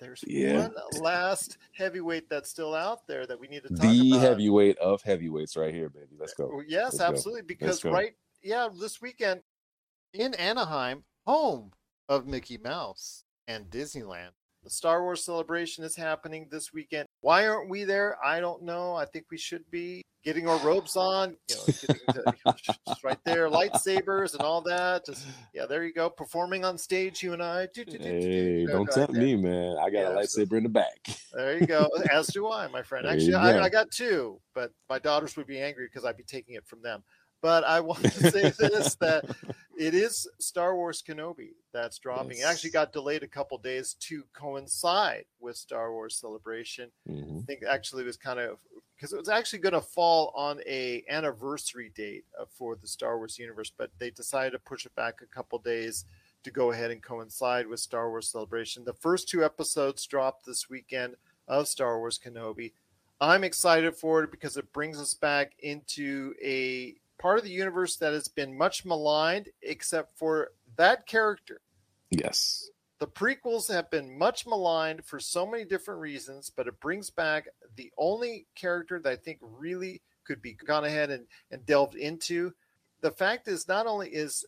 there's Yeah. one last heavyweight that's still out there that we need to talk about The about. heavyweight of heavyweights right here, baby. Let's go. Yes, Let's go. absolutely. Because right, yeah, this weekend in Anaheim, home of Mickey Mouse and Disneyland, the Star Wars celebration is happening this weekend. Why aren't we there? I don't know. I think we should be getting our robes on, you know, getting to, just right there, lightsabers and all that. Just yeah, there you go, performing on stage. You and I. Do, do, do. Hey, don't tempt me, man. I got Yeah, a lightsaber in the back. There you go. As do I, my friend. Actually, I. I got two, but my daughters would be angry because I'd be taking it from them. But I want to say this that it is Star Wars Kenobi that's dropping. It actually got delayed a couple days to coincide with Star Wars Celebration. Mhm. I think actually it was kind of because it was actually going to fall on a anniversary date uh, for the Star Wars universe, but they decided to push it back a couple days to go ahead and coincide with Star Wars Celebration. The first two episodes dropped this weekend of Star Wars Kenobi. I'm excited for it because it brings us back into a part of the universe that has been much maligned, except for that character Yes. the prequels have been much maligned for so many different reasons, but it brings back the only character that I think really could be gone ahead and, and delved into. The fact is, not only is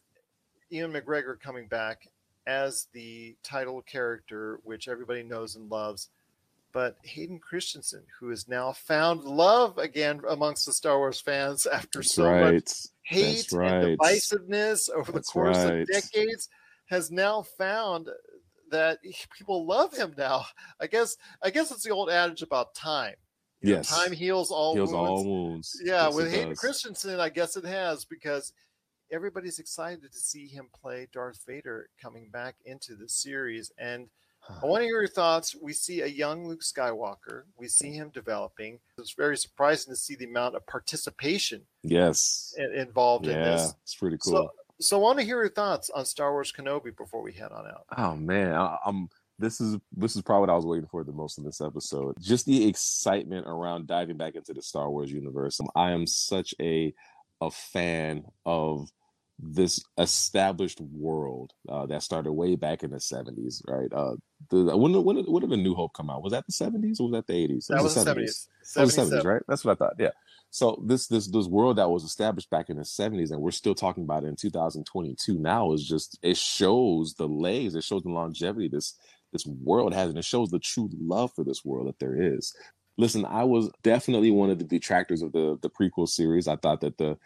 Ewan McGregor coming back as the title character, which everybody knows and loves, but Hayden Christensen, who has now found love again amongst the Star Wars fans after That's so much hate That's and divisiveness over That's the course right. of decades has now found that people love him now. I guess I guess it's the old adage about time. You know, Yes. time heals all Heals wounds. all wounds. Yeah, Yes, with Hayden does. Christensen, I guess it has because everybody's excited to see him play Darth Vader coming back into the series. And I want to hear your thoughts. We see a young Luke Skywalker. We see him developing. It's very surprising to see the amount of participation Yes. involved in this. it's pretty cool. So, so I want to hear your thoughts on Star Wars Kenobi before we head on out. Oh man, I, I'm. This is this is probably what I was waiting for the most in this episode. Just the excitement around diving back into the Star Wars universe. I am such a a fan of this established world uh, that started way back in the 70s, right? Uh, the when when when did the New Hope come out? Was that the 70s or was that the 80s? It That was the 70s. That was the 70s, right? That's what I thought. Yeah. So this this this world that was established back in the 70s and we're still talking about it in 2022 now is just it shows the legs, it shows the longevity this this world has, and it shows the true love for this world that there is. Listen, I was definitely one of the detractors of the the prequel series. I thought that the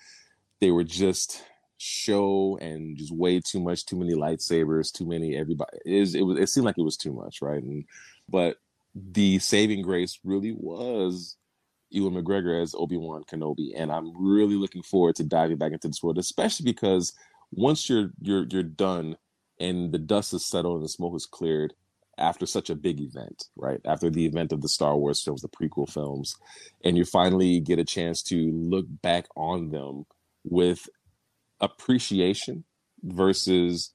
they were just show and just way too much, too many lightsabers, too many everybody. Is, it was it seemed like it was too much, right? And but the saving grace really was Ewan McGregor as Obi Wan Kenobi, and I'm really looking forward to diving back into this world, especially because once you're you're you're done and the dust is settled and the smoke is cleared after such a big event, right? After the event of the Star Wars films, the prequel films, and you finally get a chance to look back on them with appreciation versus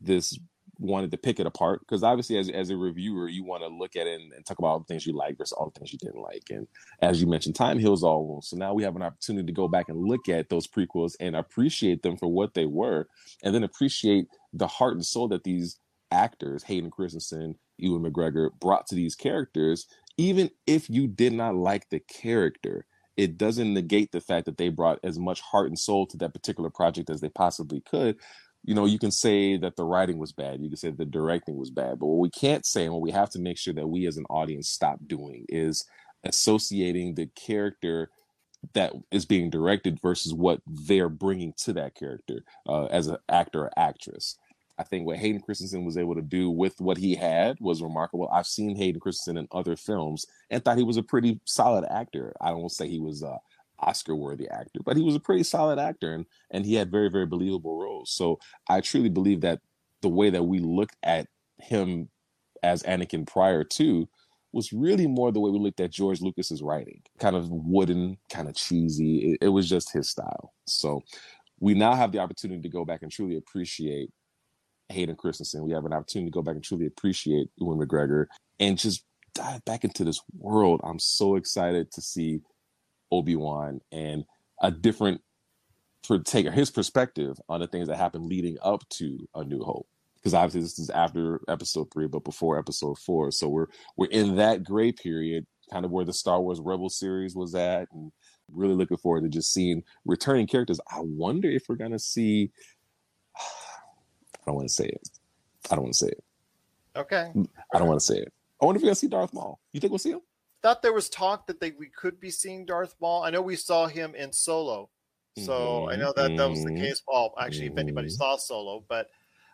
this wanted to pick it apart. Because obviously as, as a reviewer you want to look at it and, and, talk about all the things you like versus all the things you didn't like. And as you mentioned time heals all wounds. So now we have an opportunity to go back and look at those prequels and appreciate them for what they were and then appreciate the heart and soul that these actors hayden christensen ewan mcgregor brought to these characters even if you did not like the character it doesn't negate the fact that they brought as much heart and soul to that particular project as they possibly could. You know, you can say that the writing was bad, you can say the directing was bad, but what we can't say and what we have to make sure that we as an audience stop doing is associating the character that is being directed versus what they're bringing to that character uh, as an actor or actress. I think what Hayden Christensen was able to do with what he had was remarkable. I've seen Hayden Christensen in other films and thought he was a pretty solid actor. I don't say he was uh, Oscar worthy actor, but he was a pretty solid actor and and he had very very believable roles. So I truly believe that the way that we looked at him as Anakin prior to was really more the way we looked at George Lucas's writing, kind of wooden, kind of cheesy. It, it was just his style. So we now have the opportunity to go back and truly appreciate Hayden Christensen. We have an opportunity to go back and truly appreciate Ewan McGregor and just dive back into this world. I'm so excited to see Obi-Wan and a different take his perspective on the things that happened leading up to A New Hope. Because obviously this is after episode three, but before episode four. So we're we're in that gray period, kind of where the Star Wars Rebel series was at, and really looking forward to just seeing returning characters. I wonder if we're gonna see I don't want to say it. I don't want to say it. Okay. I don't want to say it. I wonder if we're gonna see Darth Maul. You think we'll see him? thought there was talk that they we could be seeing Darth Maul. I know we saw him in Solo, so mm-hmm. I know that that was the mm-hmm. case. Well, actually, mm-hmm. if anybody mm-hmm. saw Solo, but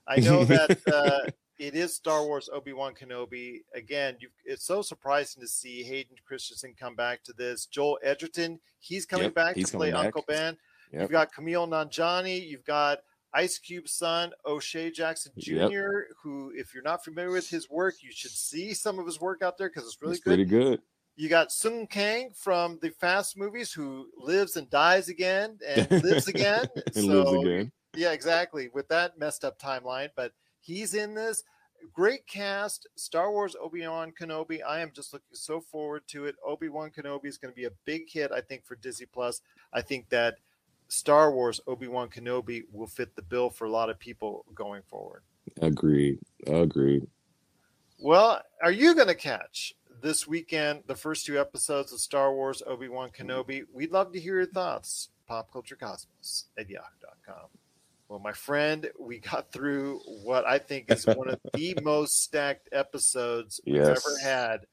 I know that uh, it is Star Wars Obi Wan Kenobi. Again, you, it's so surprising to see Hayden Christensen come back to this. Joel Edgerton, he's coming yep, back he's to play back. Uncle Ben. Yep. You've got Kumail Nanjiani. You've got Ice Cube's son, O'Shea Jackson Jr., yep. who, if you're not familiar with his work, you should see some of his work out there because it's really it's good. Pretty good. You got Sung Kang from the Fast movies who lives and dies again and lives again. and so, lives again. Yeah, exactly. With that messed up timeline, but he's in this great cast. Star Wars Obi Wan Kenobi. I am just looking so forward to it. Obi Wan Kenobi is going to be a big hit, I think, for Disney Plus. I think that Star Wars Obi Wan Kenobi will fit the bill for a lot of people going forward. Agreed. Agreed. Well, are you going to catch this weekend, the first two episodes of Star Wars Obi Wan Kenobi. We'd love to hear your thoughts. Popculturecosmos at yahoo.com. Well, my friend, we got through what I think is one of the most stacked episodes we've ever had.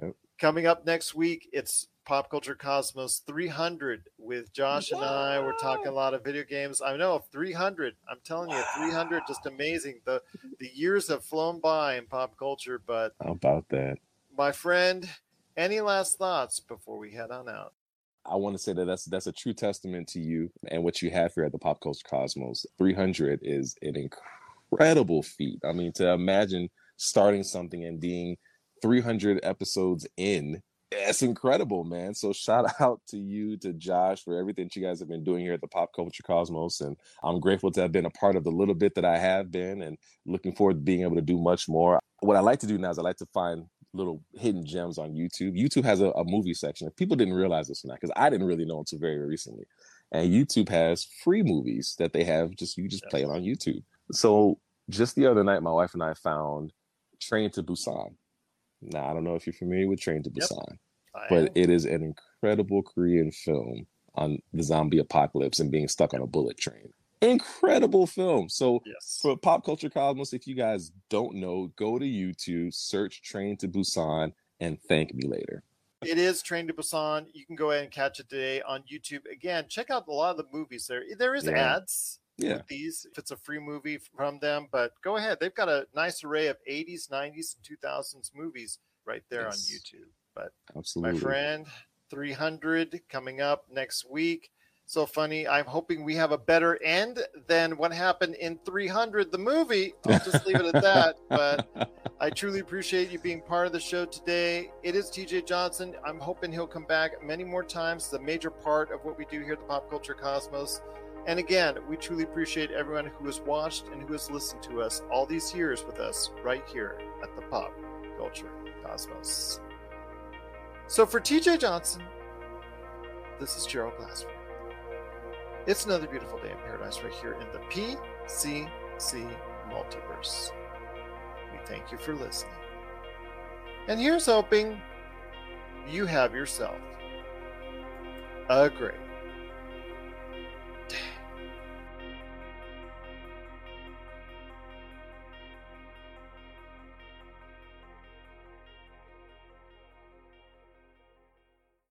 Yep. Coming up next week, it's Pop Culture Cosmos 300 with Josh Whoa. and I. We're talking a lot of video games. I know 300. I'm telling you, 300, just amazing. The the years have flown by in pop culture, but how about that? my friend, any last thoughts before we head on out? I want to say that that's that's a true testament to you and what you have here at the Pop Culture Cosmos. 300 is an incredible feat. I mean, to imagine starting something and being 300 episodes in, that's incredible, man. So shout out to you, to Josh, for everything you guys have been doing here at the Pop Culture Cosmos, and I'm grateful to have been a part of the little bit that I have been, and looking forward to being able to do much more. What I like to do now is I like to find little hidden gems on YouTube. YouTube has a, a movie section. People didn't realize this now because I didn't really know until very recently. And YouTube has free movies that they have just you just play it on YouTube. So just the other night, my wife and I found Train to Busan. Now I don't know if you're familiar with Train to Busan, yep. but it is an incredible Korean film on the zombie apocalypse and being stuck on a bullet train incredible film. So yes. for Pop Culture Cosmos, if you guys don't know, go to YouTube, search Train to Busan, and thank me later. It is Train to Busan. You can go ahead and catch it today on YouTube. Again, check out a lot of the movies there. There is Yeah. ads Yeah. with these if it's a free movie from them, but go ahead. They've got a nice array of 80s, 90s, and 2000s movies right there Yes. on YouTube. But Absolutely. my friend, 300 coming up next week so funny. I'm hoping we have a better end than what happened in 300, the movie. I'll just leave it at that. But I truly appreciate you being part of the show today. It is TJ Johnson. I'm hoping he'll come back many more times. It's a major part of what we do here at the Pop Culture Cosmos. And again, we truly appreciate everyone who has watched and who has listened to us all these years with us right here at the Pop Culture Cosmos. So for TJ Johnson, this is Gerald Glassford. It's another beautiful day in paradise right here in the PCC multiverse. We thank you for listening. And here's hoping you have yourself a great dead.